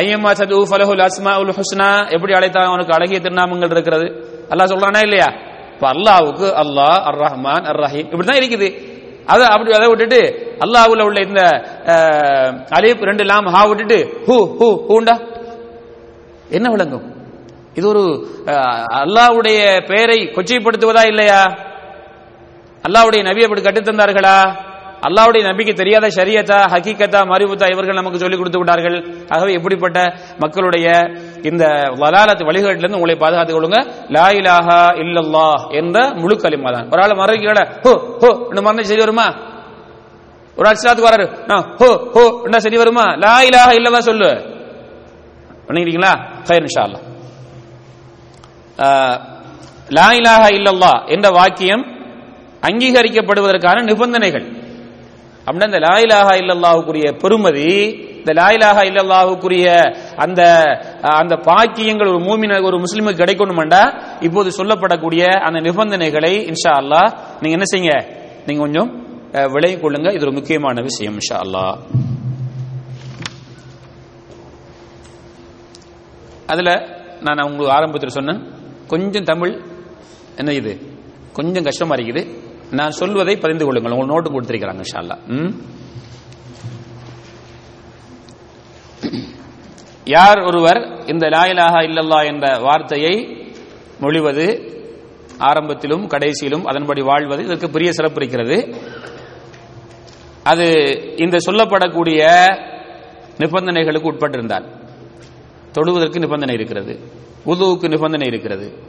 ஐயம்மா சது ஃபலஹுல் அஸ்மா உல் ஹுஸ்னா எப்படி அழைத்தாலும் அவனுக்கு அழகிய திருநாமங்கள் இருக்கிறது அல்லாஹ் சொல்றானா இல்லையா? இப்ப அல்லாவுக்கு அல்லாஹ் அர் ரஹ்மான் அர் ரஹீம் இப்படிதான் இருக்குது. அதை அப்படி அதை விட்டுட்டு அல்லாஹ்வுல உள்ள இந்த அலிப் ரெண்டு லாம் ஹா விட்டுட்டு ஹூ ஹூ ஹூண்டா? என்ன விளங்கும்? இது ஒரு அல்லாவுடைய பெயரை கொச்சைப்படுத்துவதா இல்லையா? அல்லாவுடைய நபி அப்படி கட்டுத்தந்தார்களா? அல்லாவுடைய நபிக்கு தெரியாத ஷரியத்தா ஹக்கீக்கத்தா மறிவுத்தா இவர்கள் நமக்கு சொல்லிக் கொடுத்து விட்டார்கள். ஆகவே இப்படிப்பட்ட மக்களுடைய இந்த வலாலத்து வழிகாட்டிலிருந்து உங்களை பாதுகாத்துக் கொள்ளுங்க. லா இலாஹா இல்லல்லா என்ற முழு கலிமா தான் ஒரு ஆள் மறைக்கல ஹோ ஹோ மறந்து சரி வருமா? ஒரு ஆள் வராரு. ஹோ ஹோ என்ன சரி வருமா? லா இலாஹா இல்லவா சொல்லு. பண்ணிக்கிறீங்களா? ஹயர் இன்ஷா அல்லா லா இலாஹா இல்லல்லா என்ற வாக்கியம் அங்கீகரிக்கப்படுவதற்கான நிபந்தனைகள். அப்படின்னா இந்த லா இலாஹா இல்லல்லாவுக்குரிய பெருமதி இந்த லாயிலாக இல்லல்லாவுக்குரிய அந்த அந்த பாக்கியங்கள் ஒரு மூமின ஒரு முஸ்லிமுக்கு கிடைக்கணுமெண்டா? இப்போது சொல்லப்படக்கூடிய அந்த நிபந்தனைகளை இன்ஷா அல்லா நீங்க என்ன செய்யுங்க? நீங்க கொஞ்சம் விளைய கொள்ளுங்க. இது ஒரு முக்கியமான விஷயம் இன்ஷா அல்லா அதுல நான் உங்களுக்கு ஆரம்பத்தில் சொன்னேன். கொஞ்சம் தமிழ் என்ன இது? கொஞ்சம் கஷ்டமா இருக்குது. நான் சொல்வதை பதிந்து கொள்ளுங்கள் உங்களுக்கு நோட்டு கொடுத்திருக்கிறாங்க ஷால்லா யார் ஒருவர் இந்த லாயிலாகா இல்லல்லா என்ற வார்த்தையை மொழிவது ஆரம்பத்திலும் கடைசியிலும் அதன்படி வாழ்வது இதற்கு பெரிய சிறப்பு இருக்கிறது. அது இந்த சொல்லப்படக்கூடிய நிபந்தனைகளுக்கு உட்பட்டிருந்தால் தொடுவதற்கு நிபந்தனை இருக்கிறது. உதுவுக்கு நிபந்தனை இருக்கிறது.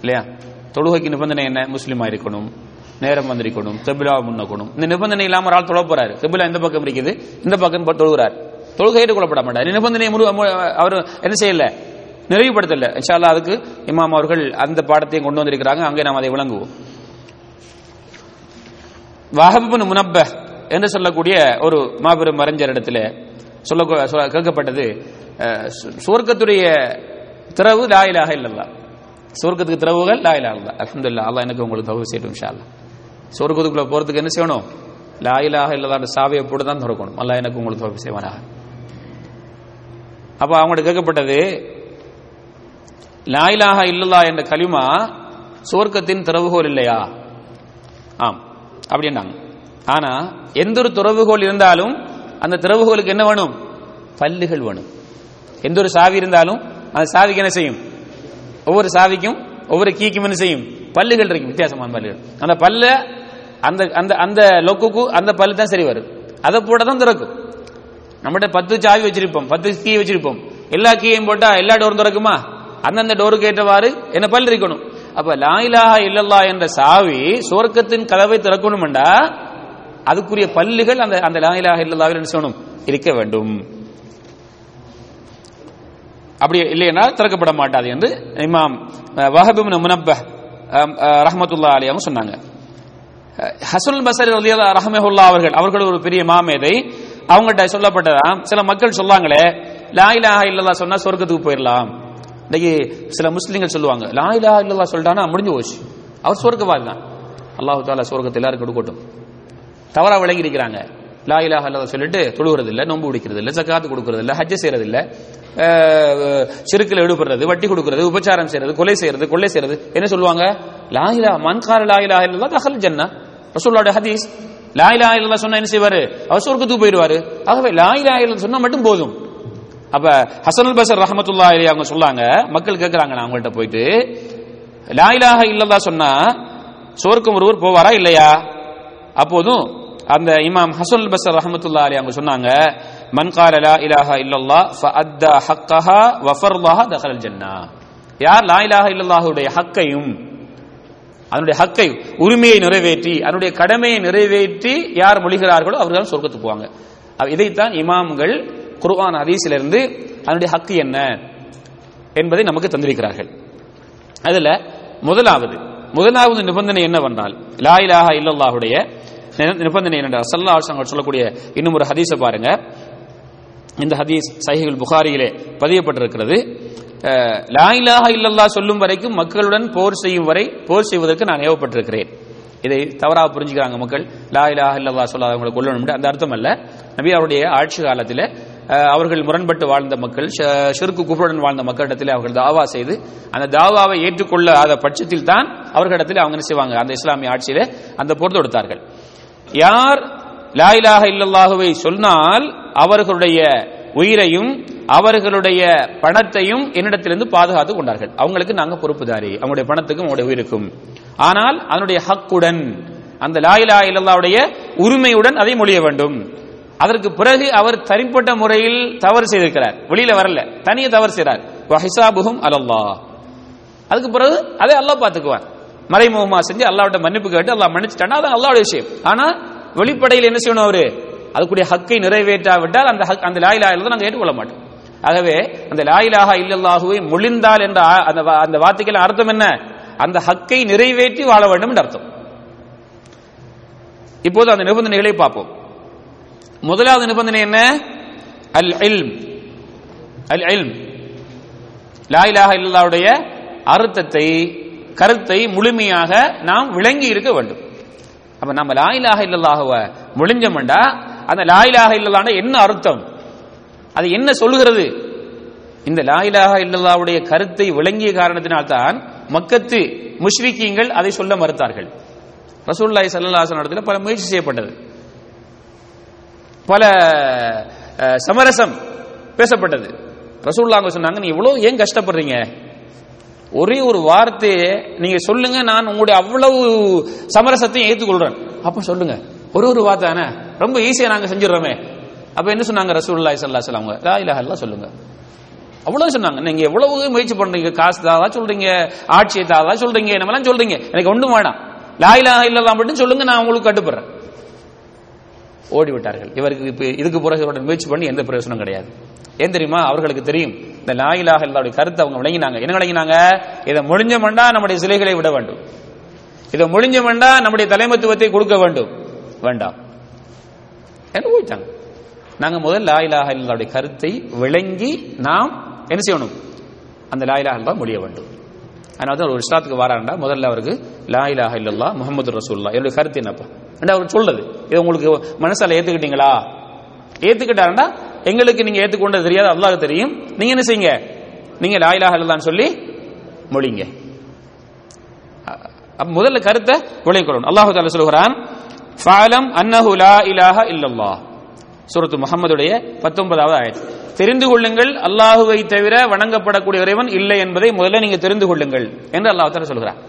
இல்லையா? தொழுகைக்கு நிபந்தனை என்ன? முஸ்லீமா இருக்கணும் நேரம் வந்திருக்கணும் தெபிலா முன்னக்கணும். இந்த நிபந்தனை இல்லாமல் ஆள் தொழ போறாரு. கபிலா இந்த பக்கம் இருக்குது? இந்த பக்கம் தொழுகிறார். தொழுகையிட்டு கொள்ளப்பட மாட்டார் நிபந்தனை முழு அவர் என்ன செய்யல? நிறைவுபடுத்தல. இன்ஷால்லா அதுக்கு இமாம் அவர்கள் அந்த பாடத்தையும் கொண்டு வந்திருக்கிறாங்க. அங்கே நாம் அதை விளங்குவோம். வஹபின் முனப்ப என்று சொல்லக்கூடிய ஒரு மாபெரும் மறைஞ்சர் இடத்துல சொல்ல கேட்கப்பட்டது. சுவர்க்கத்துடைய திறவு லாயிலாக இல்லல்லா சொர்க்கத்துக்கு திறவுகள் லாயிலாக இலா இல்லா அலமதுல்லா அல்லா எனக்கு உங்களுக்கு தகவல் செய்யட்டும் இன்ஷா அல்லா சொர்க்கத்துக்குள்ள போறதுக்கு என்ன செய்யணும்? லாயிலாக இலாக சாவியை போட்டு தான் திறக்கணும். அல்லா எனக்கு உங்களுக்கு தகவல் செய்வானாக. அப்ப அவங்கள்ட்ட கேட்கப்பட்டது லாயிலாக இல்லல்லா என்ற கலிமா சுவர்க்கத்தின் திறவுகோல் இல்லையா? ஆம். அப்படின்னாங்க ஆனா எந்த ஒரு துறவுகோல் இருந்தாலும் அந்த திறவுகோலுக்கு என்ன வேணும்? பல்லுகள் வேணும். எந்த ஒரு சாவி இருந்தாலும் அந்த சாவிக்கு என்ன செய்யும்? ஒவ்வொரு சாவிக்கும் ஒவ்வொரு கீக்கும் என்ன செய்யும்? பல்லுகள் இருக்கும். வித்தியாசமான பல்லுகள். அந்த பல்ல அந்த அந்த அந்த லொக்குக்கு அந்த பல்லு தான் சரி வரும். அதை போட தான் திறக்கும். நம்மகிட்ட பத்து சாவி வச்சிருப்போம் பத்து கீ வச்சிருப்போம். எல்லா கீயையும் போட்டா எல்லா டோரும் திறக்குமா? அந்தந்த டோருக்கு ஏற்றவாறு என்ன பல் இருக்கணும் அப்ப லாயிலாக இல்லல்லா என்ற சாவி சுவர்க்கத்தின் கதவை திறக்கணும்டா அதுக்குரிய பல்லுகள் அந்த அந்த லாயிலாக இல்லல்லாவில் என்ன செய்யணும்? இருக்க வேண்டும். அப்படி இல்லைன்னா திறக்கப்பட மாட்டாது என்று இமாம் வஹபிம் முனப்ப ரஹமத்துல்லா அலி அவங்க சொன்னாங்க. ஹசுல் பசர் ரஹமஹுல்லா அவர்கள் அவர்கள் ஒரு பெரிய மாமேதை அவங்கள்ட்ட சொல்லப்பட்டதாம் சில மக்கள் சொல்லாங்களே லாயிலாக இல்லல்லா சொன்னா சொர்க்கத்துக்கு போயிடலாம் இன்னைக்கு சில முஸ்லீம்கள் சொல்லுவாங்க லாயிலாக இல்லல்லா சொல்லிட்டானா முடிஞ்சு போச்சு. அவர் சொர்க்கவாதி தான். அல்லாஹு தாலா சொர்க்கத்தை எல்லாரும் கொடுக்கட்டும். தவறா விளங்கி இருக்கிறாங்க லாயிலாக அல்லத சொல்லிட்டு தொழுகிறது இல்லை நோம்பு பிடிக்கிறது இல்லை சக்காத்து கொடுக்கறது இல்லை ஹஜ்ஜ செய்யறது இல்லை சிறுக்கில் ஈடுபடுறது வட்டி கொடுக்கறது உபச்சாரம் செய்யறது கொலை செய்யறது கொள்ளை செய்யறது. என்ன சொல்லுவாங்க? லாயிலா மன்கார லாயிலா இல்லா தகல் ஜன்னா ரசூல்லோட ஹதீஸ் லாயிலா இல்லா சொன்னா என்ன செய்வாரு? அவர் சொர்க்கத்துக்கு போயிடுவாரு. ஆகவே லாயிலா இல்லா சொன்னா மட்டும் போதும். அப்ப ஹசனுல் பசர் ரஹமத்துல்லா அலி அவங்க சொல்லாங்க. மக்கள் கேட்கறாங்க நான் அவங்கள்ட்ட போயிட்டு. லாயிலாக இல்லல்லா சொன்னா சோர்க்கும் ஒருவர் போவாரா இல்லையா? அப்போதும் அந்த இமாம் ஹசனுல் பசர் ரஹமத்துல்லா அலி அவங்க சொன்னாங்க மன் கால லா இலாஹா இல்லல்லா ஃபஅத்தா ஹக்கஹா வஃபர்லஹா தஹல் ஜன்னா. யார் லா இலாஹா இல்லல்லாஹுடைய ஹக்கையும் அதனுடைய ஹக்கை உரிமையை நிறைவேற்றி அதனுடைய கடமையை நிறைவேற்றி யார் மொழிகிறார்களோ அவர்கள் சொர்க்கத்துக்கு போவாங்க. இதைத்தான் இமாம்கள் குர்ஆன் ஹதீஸிலிருந்து அதனுடைய ஹக்கு என்ன என்பதை நமக்கு தந்திருக்கிறார்கள். அதுல முதலாவது முதலாவது நிபந்தனை என்னவென்றால் லா இலாஹா இல்லல்லாஹுடைய நிபந்தனை என்னென்றால் சல்லா சொல்லக்கூடிய இன்னும் ஒரு ஹதீஸை பாருங்க. இந்த ஹதீஸ் சஹிகுல் புகாரியிலே பதியப்பட்டிருக்கிறது. லா இலாஹா இல்லல்லா சொல்லும் வரைக்கும் மக்களுடன் போர் செய்யும் வரை போர் செய்வதற்கு நான் ஏவப்பட்டிருக்கிறேன். இதை தவறாக புரிஞ்சுக்கிறாங்க மக்கள். லா இல்லல்லா சொல்லாதவங்களை கொல்லணும் அந்த அர்த்தம் அல்ல. நபி அவருடைய ஆட்சி காலத்தில் அவர்கள் முரண்பட்டு வாழ்ந்த மக்கள் சிறுக்கு குப்புடன் வாழ்ந்த மக்களிடத்தில் அவர்கள் தாவா செய்து அந்த தாவாவை ஏற்றுக்கொள்ளாத பட்சத்தில் தான் அவர்களிடத்தில் அவங்க என்ன செய்வாங்க? அந்த இஸ்லாமிய ஆட்சியில அந்த போர் தொடுத்தார்கள். யார் லாயிலாக இலாஹ சொன்னால் அவர்களுடைய உயிரையும் அவர்களுடைய பணத்தையும் என்னிடத்திலிருந்து பாதுகாத்து கொண்டார்கள். அவங்களுக்கு நாங்க பொறுப்புதாரி. அவங்களுடைய பணத்துக்கும் அவங்களுடைய உயிருக்கும். ஆனால் அதனுடைய ஹக்குடன் அந்த லாயிலா இல்லாவுடைய உரிமையுடன் அதை மொழிய வேண்டும். அதற்கு பிறகு அவர் தனிப்பட்ட முறையில் தவறு செய்திருக்கிறார். வெளியில வரல. தனியே தவறு செய்கிறார் ஹிசாபுகும் அலல்லாஹ். அதுக்கு பிறகு அதை அல்லாஹ் பார்த்துக்குவார். மறைமுகமா செஞ்சு அல்லாஹ்விட்ட மன்னிப்பு கேட்டு அல்லாஹ் மன்னிச்சுட்டானா அது அல்லாவுடைய விஷயம். ஆனா வெளிப்படையில் என்ன செய்யணும் அவரு? அதுக்குரிய ஹக்கை நிறைவேற்றாவிட்டால் அந்த ஹக் அந்த லாயிலா தான் நாங்கள் ஏற்றுக்கொள்ள மாட்டோம். ஆகவே அந்த லாயிலாக இல்லல்லாஹுவை மொழிந்தால் என்ற அந்த வா- அந்த வார்த்தைக்கு அர்த்தம் என்ன? அந்த ஹக்கை நிறைவேற்றி வாழ வேண்டும் என்று அர்த்தம். இப்போது அந்த நிபந்தனைகளை பார்ப்போம். முதலாவது நிபந்தனை என்ன? அல் இல்ம். அல் இல்ம். லாயிலாக இலாஹ அர்த்தத்தை கருத்தை முழுமையாக நாம் விளங்கி இருக்க வேண்டும். அப்ப நம்ம லா இலாஹ இல்லல்லாஹுவ முழிஞ்சோம்டா அந்த லா இலாஹ என்ன அர்த்தம்? அது என்ன சொல்லுகிறது? இந்த லாயிலாக இல்லல்லாவுடைய கருத்தை விளங்கிய காரணத்தினால்தான் மக்கத்து முஷ்ரிக்கீங்கள் அதை சொல்ல மறுத்தார்கள். ரசூல்லாய் ஸல்லல்லாஹு இடத்துல பல முயற்சி செய்யப்பட்டது. பல சமரசம் பேசப்பட்டது. ரசூலுல்லாஹ் சொன்னாங்க நீ இவ்வளவு ஏன் கஷ்டப்படுறீங்க? ஒரே ஒரு வார்த்தையை நீங்க சொல்லுங்க நான் உங்களுடைய அவ்வளவு சமரசத்தையும் ஏற்றுக்கொள்றேன் அப்ப சொல்லுங்க. ஒரு ஒரு வார்த்தை தானே? ரொம்ப ஈஸியா நாங்க செஞ்சிடறோமே. அப்ப என்ன சொன்னாங்க ரசூலுல்லாஹி ஸல்லல்லாஹு அலைஹி லா இலாஹ சொல்லுங்க. அவ்வளவு சொன்னாங்க. நீங்க எவ்வளவு முயற்சி பண்றீங்க? காசு தாதா சொல்றீங்க. ஆட்சியை தாதா சொல்றீங்க. என்னமெல்லாம் சொல்றீங்க. எனக்கு ஒண்ணும் வேணாம். லா இலஹா இல்லல்லா மட்டும் சொல்லுங்க நான் உங்களுக்கு கட்டுப்படுறேன். ஓடி விட்டார்கள். இவருக்கு இப்போ இதுக்கு பிறகு முயற்சி பண்ணி எந்த பிரயோசனம் கிடையாது. ஏன் தெரியுமா? அவர்களுக்கு தெரியும். இந்த லாயிலாக இல்லாவுடைய கருத்தை அவங்க விளங்கினாங்க. என்ன விளங்கினாங்க? இதை முடிஞ்சமெண்டா நம்முடைய சிலைகளை விட வேண்டும். இதை முடிஞ்சமெண்டா நம்முடைய தலைமத்துவத்தை கொடுக்க வேண்டும். வேண்டாம். என்ன போயிட்டாங்க நாங்கள் முதல் லாயிலாக இல்லாவுடைய கருத்தை விளங்கி நாம் என்ன செய்யணும்? அந்த லாயிலாக இல்லா முடிய வேண்டும். அதனால தான் ஒரு இஸ்லாத்துக்கு வாராண்டா முதல்ல அவருக்கு லாயிலாக இல்லல்லா முகமது ரசூல்லா என்னுடைய கருத்து என்னப்பா? என்ன அவர் சொல்றது. இது உங்களுக்கு மனசால ஏத்துக்கிட்டீங்களா? ஏத்துக்கிட்டாருண்டா எங்களுக்கு நீங்க ஏத்துக்கொண்டது தெரியாது அல்லாஹ் தெரியும். நீங்க என்ன செய்யுங்க? நீங்க லாயிலாக இல்லான்னு சொல்லி மொழிங்க. முதல்ல கருத்தை விளைக்கொள்ளணும் அல்லாஹு சொல்லுகிறான் فاعلم ஃபாலம் அன்னஹு லா الا الله சூரத்து முகமதுடைய பத்தொன்பதாவது ஆயத். தெரிந்து கொள்ளுங்கள் அல்லாஹுவை தவிர வணங்கப்படக்கூடிய இறைவன் இல்லை என்பதை முதல்ல நீங்க தெரிந்து கொள்ளுங்கள் என்று அல்லாஹ் தர சொல்கிறார்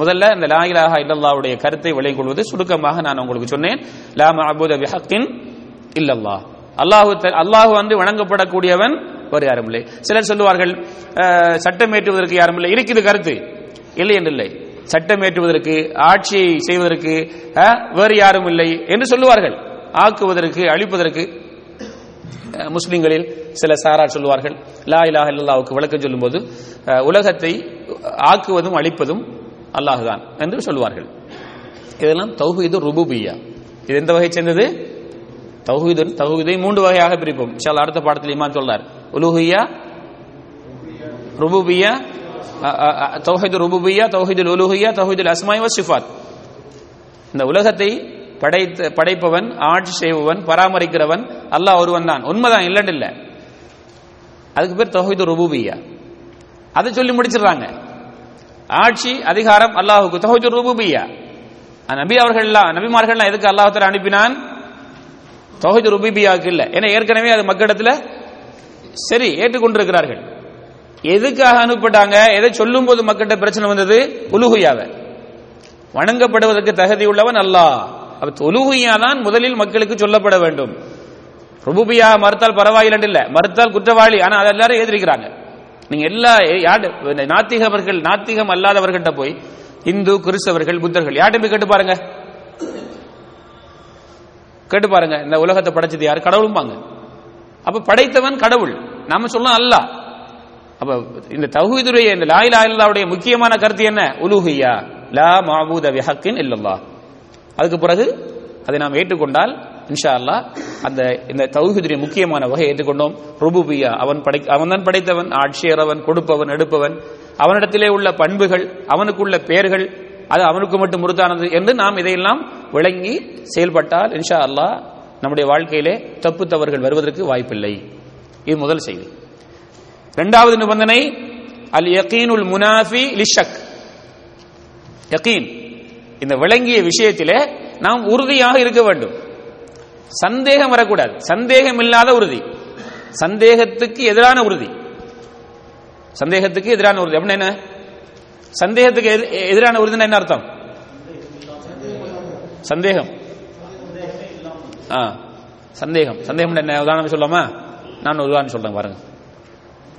முதல்ல இந்த லா இலாஹா இல்லல்லாஹ்வுடைய கருத்தை விளை கொள்வது சுருக்கமாக நான் உங்களுக்கு சொன்னேன். லா மஹபூத பிஹக்கின் இல்லல்லா. அல்லாஹு அல்லாஹு வந்து வணங்கப்படக்கூடியவன் வேறு யாரும் இல்லை. சிலர் சொல்லுவார்கள் சட்டம் ஏற்றுவதற்கு யாரும் இல்லை. இருக்குது கருத்து. இல்லை என்று இல்லை. சட்டம் ஏற்றுவதற்கு ஆட்சியை செய்வதற்கு வேறு யாரும் இல்லை என்று சொல்லுவார்கள். ஆக்குவதற்கு அழிப்பதற்கு முஸ்லிம்களில் சில சாரார் சொல்லுவார்கள். லா இலாஹ இல்லாவுக்கு விளக்கம் சொல்லும்போது உலகத்தை ஆக்குவதும் அழிப்பதும் அல்லாஹுதான் என்று சொல்லுவார்கள். இதெல்லாம் தௌஹீது ருபூபியா. இது எந்த வகை சேர்ந்தது? தௌஹீது தௌஹீதை மூன்று வகையாக பிரிப்போம். இன்ஷா அடுத்த பாடத்தில் இமான் சொல்றார். உலுஹியா ருபுபியா தௌஹீது ருபுபியா தௌஹீதுல் உலுஹியா தௌஹீதுல் அஸ்மாய் வஸ் சிஃபாத் இந்த உலகத்தை படைத்த படைப்பவன் ஆட்சி செய்பவன் பராமரிக்கிறவன் அல்லாஹ் ஒருவன் தான். உண்மைதான் இல்லைன்னு இல்லை அதுக்கு பேர் தொகைது ருபூபியா அதை சொல்லி முடிச்சிடுறாங்க. ஆட்சி அதிகாரம் அல்லாஹுக்கு. தொகைது ருபூபியா நபி அவர்கள்லாம் நபிமார்கள்லாம் எதுக்கு அல்லாஹத்தில் அனுப்பினான்? தொகைது ருபூபியாவுக்கு இல்லை. ஏன்னா ஏற்கனவே அது மக்களிடத்தில் சரி ஏற்றுக்கொண்டிருக்கிறார்கள். எதுக்காக அனுப்பிட்டாங்க எதை சொல்லும் போது மக்கள்கிட்ட பிரச்சனை வந்தது? உலுகுயாவை வணங்கப்படுவதற்கு தகுதி உள்ளவன் அல்லாஹ். அப்ப உலுகுயா தான் முதலில் மக்களுக்கு சொல்லப்பட வேண்டும். ருபுபியா மறுத்தால் பரவாயில்லை இல்ல. மறுத்தால் குற்றவாளி. ஆனா அதை எல்லாரும் எழுதிருக்கிறாங்க நீங்க எல்லா யாரு நாத்திகவர்கள் நாத்திகம் அல்லாதவர்கள்ட்ட போய் இந்து கிறிஸ்தவர்கள் புத்தர்கள் யார்கிட்ட போய் கேட்டு பாருங்க? கேட்டு பாருங்க. இந்த உலகத்தை படைச்சது யார்? கடவுளும்பாங்க. அப்ப படைத்தவன் கடவுள். நாம சொல்லலாம் அல்லாஹ். அப்ப இந்த தௌஹீதுடைய இந்த லா இலாஹ முக்கியமான கருத்து என்ன? உலுஹியா. லா மாபூத விஹக்கின் இல்லல்லா அதுக்கு பிறகு அதை நாம் ஏற்றுக்கொண்டால் இன்ஷா அல்லாஹ் அந்த இந்த தௌஹீதுடைய முக்கியமான வகை ஏற்றுக்கொண்டோம். ருபுபியா அவன் படை அவன் தான் படைத்தவன் ஆட்சியரவன் கொடுப்பவன் எடுப்பவன். அவனிடத்திலே உள்ள பண்புகள் அவனுக்குள்ள பெயர்கள் அது அவனுக்கு மட்டும் முருத்தானது என்று நாம் இதையெல்லாம் விளங்கி செயல்பட்டால் இன்ஷா அல்லாஹ் நம்முடைய வாழ்க்கையிலே தப்பு தவறுகள் வருவதற்கு வாய்ப்பில்லை. இது முதல் செய்தி. இரண்டாவது நிபந்தனை அல் யகீனுல் முனாஃபி லிஷக். யகீன். இந்த விளங்கிய விஷயத்திலே நாம் உறுதியாக இருக்க வேண்டும். சந்தேகம் வரக்கூடாது. சந்தேகம் இல்லாத உறுதி. சந்தேகத்துக்கு எதிரான உறுதி. சந்தேகத்துக்கு எதிரான உறுதி. அப்படின்னா என்ன? சந்தேகத்துக்கு எதிரான உறுதினா என்ன அர்த்தம்? சந்தேகம். ஆ சந்தேகம். சந்தேகம் என்ன? உதாரணம் சொல்லாமா நான் ஒரு உதாரணம் சொல்றேன் பாருங்க.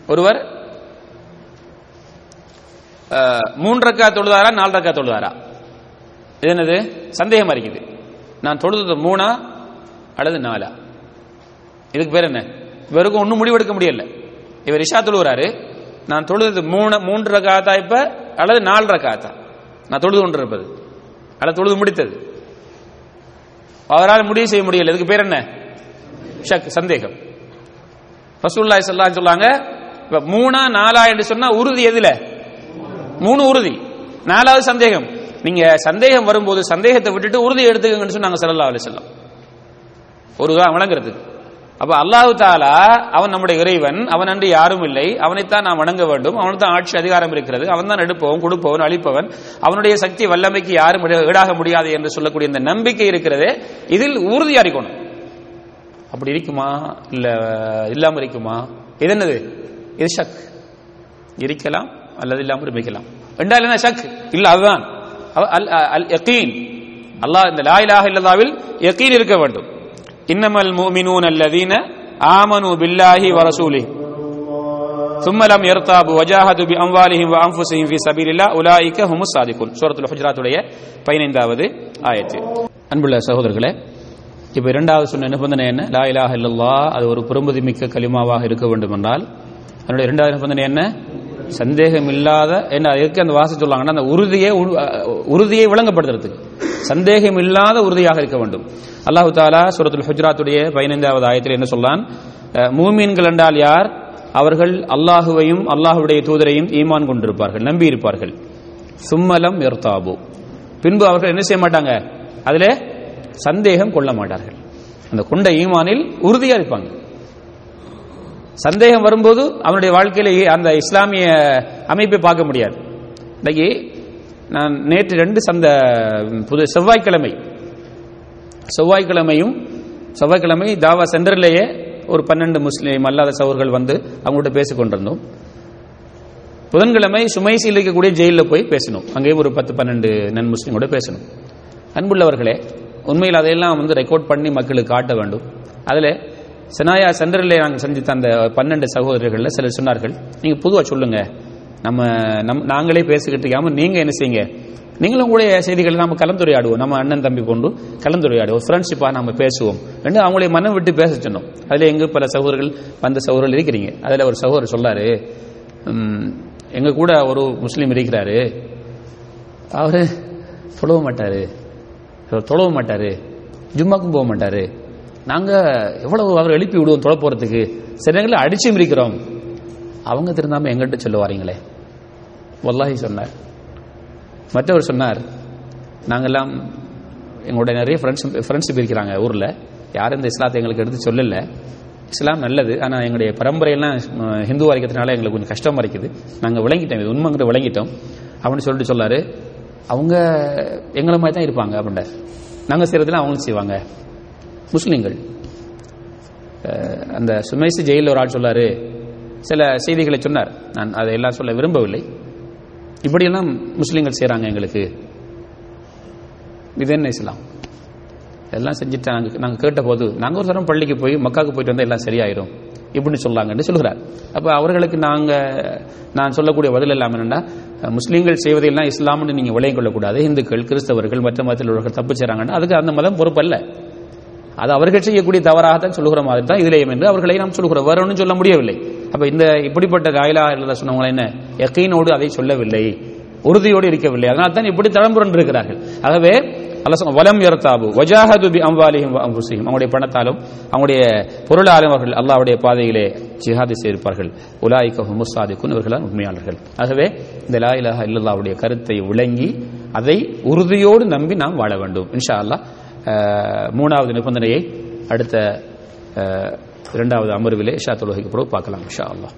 ஒருவர் மூன்று ரக்கா தொழுதாரா நாலு ரக்கா தொழுதாரா? இது என்னது? சந்தேகம் அறிக்குது நான் தொழுது மூணா அல்லது நாலா? இதுக்கு பேர் என்ன? இவருக்கும் ஒன்றும் முடிவெடுக்க முடியல. இவர் இஷா தொழுகிறாரு. நான் தொழுது மூணு மூன்று ரக்காத்தா இப்ப அல்லது நாலு ரக்காத்தா? நான் தொழுது கொண்டு இருப்பது. அல்லது தொழுது முடித்தது. அவரால் முடிவு செய்ய முடியல. இதுக்கு பேர் என்ன? ஷக் சந்தேகம். ரசூலுல்லாஹி சொல்லான்னு சொல்லாங்க இப்ப மூணா நாலா என்று சொன்னா உறுதி எதுல? மூணு உறுதி. நாலாவது சந்தேகம். நீங்க சந்தேகம் வரும்போது சந்தேகத்தை விட்டுட்டு உறுதி எடுத்துக்கங்கன்னு சொன்னாங்க சல்லா அலைஹி வஸல்லம். ஒரு உதாரணம் வழங்குறதுக்கு. அப்ப அல்லாஹு தாலா அவன் நம்முடைய இறைவன் அவன் அன்று யாரும் இல்லை. அவனைத்தான் நாம் வணங்க வேண்டும். அவனுக்கு தான் ஆட்சி அதிகாரம் இருக்கிறது. அவன் தான் எடுப்பவன் கொடுப்பவன் அழிப்பவன். அவனுடைய சக்தி வல்லமைக்கு யாரும் ஈடாக முடியாது என்று சொல்லக்கூடிய இந்த நம்பிக்கை இருக்கிறதே இதில் உறுதியா இருக்கணும் அப்படி இருக்குமா? இல்ல இல்லாம இருக்குமா? இது என்னது? இது ஷக். இருக்கலாம் அல்லது இல்லாமல் இருக்கலாம். ரெண்டாவது என்ன? ஷக். இல்ல அதுதான். அல் அல் யகீன் அல்லாஹ் இந்த லா இலாஹ இல்லல்லாவில் யகீன் இருக்க வேண்டும் இன்னமல் முஃமினூன அல்லதீன ஆமனு பில்லாஹி வ ரசூலிஹி ثم لم يرتابوا وجاهدوا بأموالهم وأنفسهم في سبيل الله أولئك هم الصادقون சூரத்துல் ஹுஜராத் உடைய 15வது ஆயத்து அன்புள்ள சகோதரர்களே இப்ப இரண்டாவது சொன்ன நிபந்தனை என்ன லா இலாஹ இல்லல்லாஹ் அது ஒரு பெரும்பதி மிக்க கலிமாவாக இருக்க வேண்டும் என்றால் அதனுடைய இரண்டாவது நிபந்தனை என்ன சந்தேகம் இல்லாத என்ன எதுக்கு அந்த வாசி சொல்லாங்கன்னா அந்த உறுதியை உறுதியை விளங்கப்படுத்துறதுக்கு. சந்தேகம் இல்லாத உறுதியாக இருக்க வேண்டும். அல்லாஹு தாலா சூரத்துல் ஹுஜராத்துடைய பதினைந்தாவது ஆயத்தில் என்ன சொல்லான்? மூமீன்கள் என்றால் யார்? அவர்கள் அல்லாஹுவையும் அல்லாஹுடைய தூதரையும் ஈமான் கொண்டிருப்பார்கள் நம்பி இருப்பார்கள் சும்மலம் எர்தாபு. பின்பு அவர்கள் என்ன செய்ய மாட்டாங்க? அதிலே சந்தேகம் கொள்ள மாட்டார்கள். அந்த கொண்ட ஈமானில் உறுதியா இருப்பாங்க. சந்தேகம் வரும்போது அவனுடைய வாழ்க்கையில் அந்த இஸ்லாமிய அமைப்பை பார்க்க முடியாது. இன்னைக்கு நான் நேற்று ரெண்டு சந்த புது செவ்வாய்க்கிழமை செவ்வாய்க்கிழமையும் செவ்வாய்க்கிழமை தாவா சென்டர்லேயே ஒரு பன்னெண்டு முஸ்லீம் அல்லாத சவர்கள் வந்து அவங்கள்ட்ட பேசிக்கொண்டிருந்தோம் புதன்கிழமை சுமைசியில் இருக்கக்கூடிய ஜெயிலில் போய் பேசணும் அங்கேயும் ஒரு பத்து பன்னெண்டு நன் முஸ்லீமோட பேசணும் அன்புள்ளவர்களே உண்மையில் அதையெல்லாம் வந்து ரெக்கார்ட் பண்ணி மக்களுக்கு காட்ட வேண்டும். அதில் செனாயா சென்டரில் நாங்கள் சந்தித்த அந்த பன்னெண்டு சகோதரர்களில் சிலர் சொன்னார்கள் நீங்கள் பொதுவாக சொல்லுங்க. நம்ம நம் நாங்களே பேசிக்கிட்டு இருக்காமல் நீங்கள் என்ன செய்யுங்க? நீங்களும் உங்களுடைய செய்திகளை நம்ம கலந்துரையாடுவோம். நம்ம அண்ணன் தம்பி கொண்டு கலந்துரையாடுவோம். ஃப்ரெண்ட்ஷிப்பாக நம்ம பேசுவோம். ரெண்டு அவங்களுடைய மனம் விட்டு பேச சொன்னோம். அதில் எங்க பல சகோதரர்கள் வந்த சகோதரர்கள் இருக்கிறீங்க. அதில் ஒரு சகோதரர் சொல்லாரு எங்கள் கூட ஒரு முஸ்லீம் இருக்கிறாரு. அவர் தொழவ மாட்டார். அவர் தொழவ மாட்டார். ஜும்மாக்கும் போக மாட்டார். நாங்க எவ்வளவு அவர் எழுப்பி விடுவோம் தொலை போறதுக்கு? சில நேரங்களில் அடிச்சும் இருக்கிறோம் அவங்க திருந்தாம எங்கிட்ட சொல்லுவாரீங்களே. வல்லாஹி சொன்னார். மற்றவர் சொன்னார் நாங்கெல்லாம் எங்களுடைய நிறைய ஃப்ரெண்ட்ஸ் ஃப்ரெண்ட்ஷிப் இருக்கிறாங்க ஊரில். யாரும் இந்த இஸ்லாத்தை எங்களுக்கு எடுத்து சொல்லல. இஸ்லாம் நல்லது. ஆனால் எங்களுடைய பரம்பரையெல்லாம் ஹிந்து வரைக்கிறதுனால இருக்கிறதுனால எங்களுக்கு கொஞ்சம் கஷ்டமாக இருக்குது. நாங்கள் விளங்கிட்டோம். இது உண்மைங்கிற விளங்கிட்டோம். அப்படின்னு சொல்லிட்டு சொல்லாரு. அவங்க எங்களை மாதிரி தான் இருப்பாங்க அப்படின்ட்டு நாங்கள் செய்கிறதுல அவங்களும் செய்வாங்க. முஸ்லீம்கள். அந்த சுமேசி ஜெயிலில் ஒரு ஆள் சொல்லாரு. சில செய்திகளை சொன்னார். நான் அதை எல்லாம் சொல்ல விரும்பவில்லை. இப்படியெல்லாம் முஸ்லீம்கள் செய்கிறாங்க எங்களுக்கு. இது என்ன இஸ்லாம்? எல்லாம் செஞ்சுட்டு நாங்கள் நாங்கள் கேட்ட போது நாங்கள் ஒரு தரம் பள்ளிக்கு போய் மக்காவுக்கு போயிட்டு வந்தால் எல்லாம் சரியாயிரும். இப்படின்னு சொல்லாங்கன்னு சொல்கிறார். அப்போ அவர்களுக்கு நாங்கள் நான் சொல்லக்கூடிய பதில் எல்லாம் என்னென்னா முஸ்லீம்கள் செய்வதையெல்லாம் இஸ்லாம்னு நீங்கள் விளைய கொள்ளக்கூடாது. இந்துக்கள் கிறிஸ்தவர்கள் மற்ற மதத்தில் உள்ளவர்கள் தப்பு செய்கிறாங்கன்னா அதுக்கு அந்த மதம் பொறுப்பல்ல. அது அவர்கள் செய்யக்கூடிய தவறாகத்தான் சொல்லுகிற மாதிரி தான் இதிலேயும் என்று அவர்களை நாம் சொல்லுகிறோம். வேற சொல்ல முடியவில்லை. அப்ப இந்த இப்படிப்பட்ட காயிலா எழுத சொன்னவங்க என்ன? எக்கையினோடு அதை சொல்லவில்லை. உறுதியோடு இருக்கவில்லை. அதனால் தான் இப்படி தளம்புரன் இருக்கிறார்கள் ஆகவே அல்ல வலம் யர்தாபு வஜாஹது பி அம்வாலிஹிம் அவங்களுடைய பணத்தாலும் அவங்களுடைய பொருளாலும் அவர்கள் அல்லாஹ்வுடைய பாதையிலே ஜிஹாதி செய்திருப்பார்கள். உலாய்க ஹுமுஸ் இவர்களால் உண்மையாளர்கள். ஆகவே இந்த லா இலாஹா இல்லல்லாஹ்வுடைய கருத்தை விளங்கி அதை உறுதியோடு நம்பி நாம் வாழ வேண்டும். இன்ஷா அல்லாஹ் மூணாவது நிபந்தனையை அடுத்த இரண்டாவது அமர்விலே ஷா தொழுகைக்கு பிறகு பார்க்கலாம் இன்ஷா அல்லாஹ்.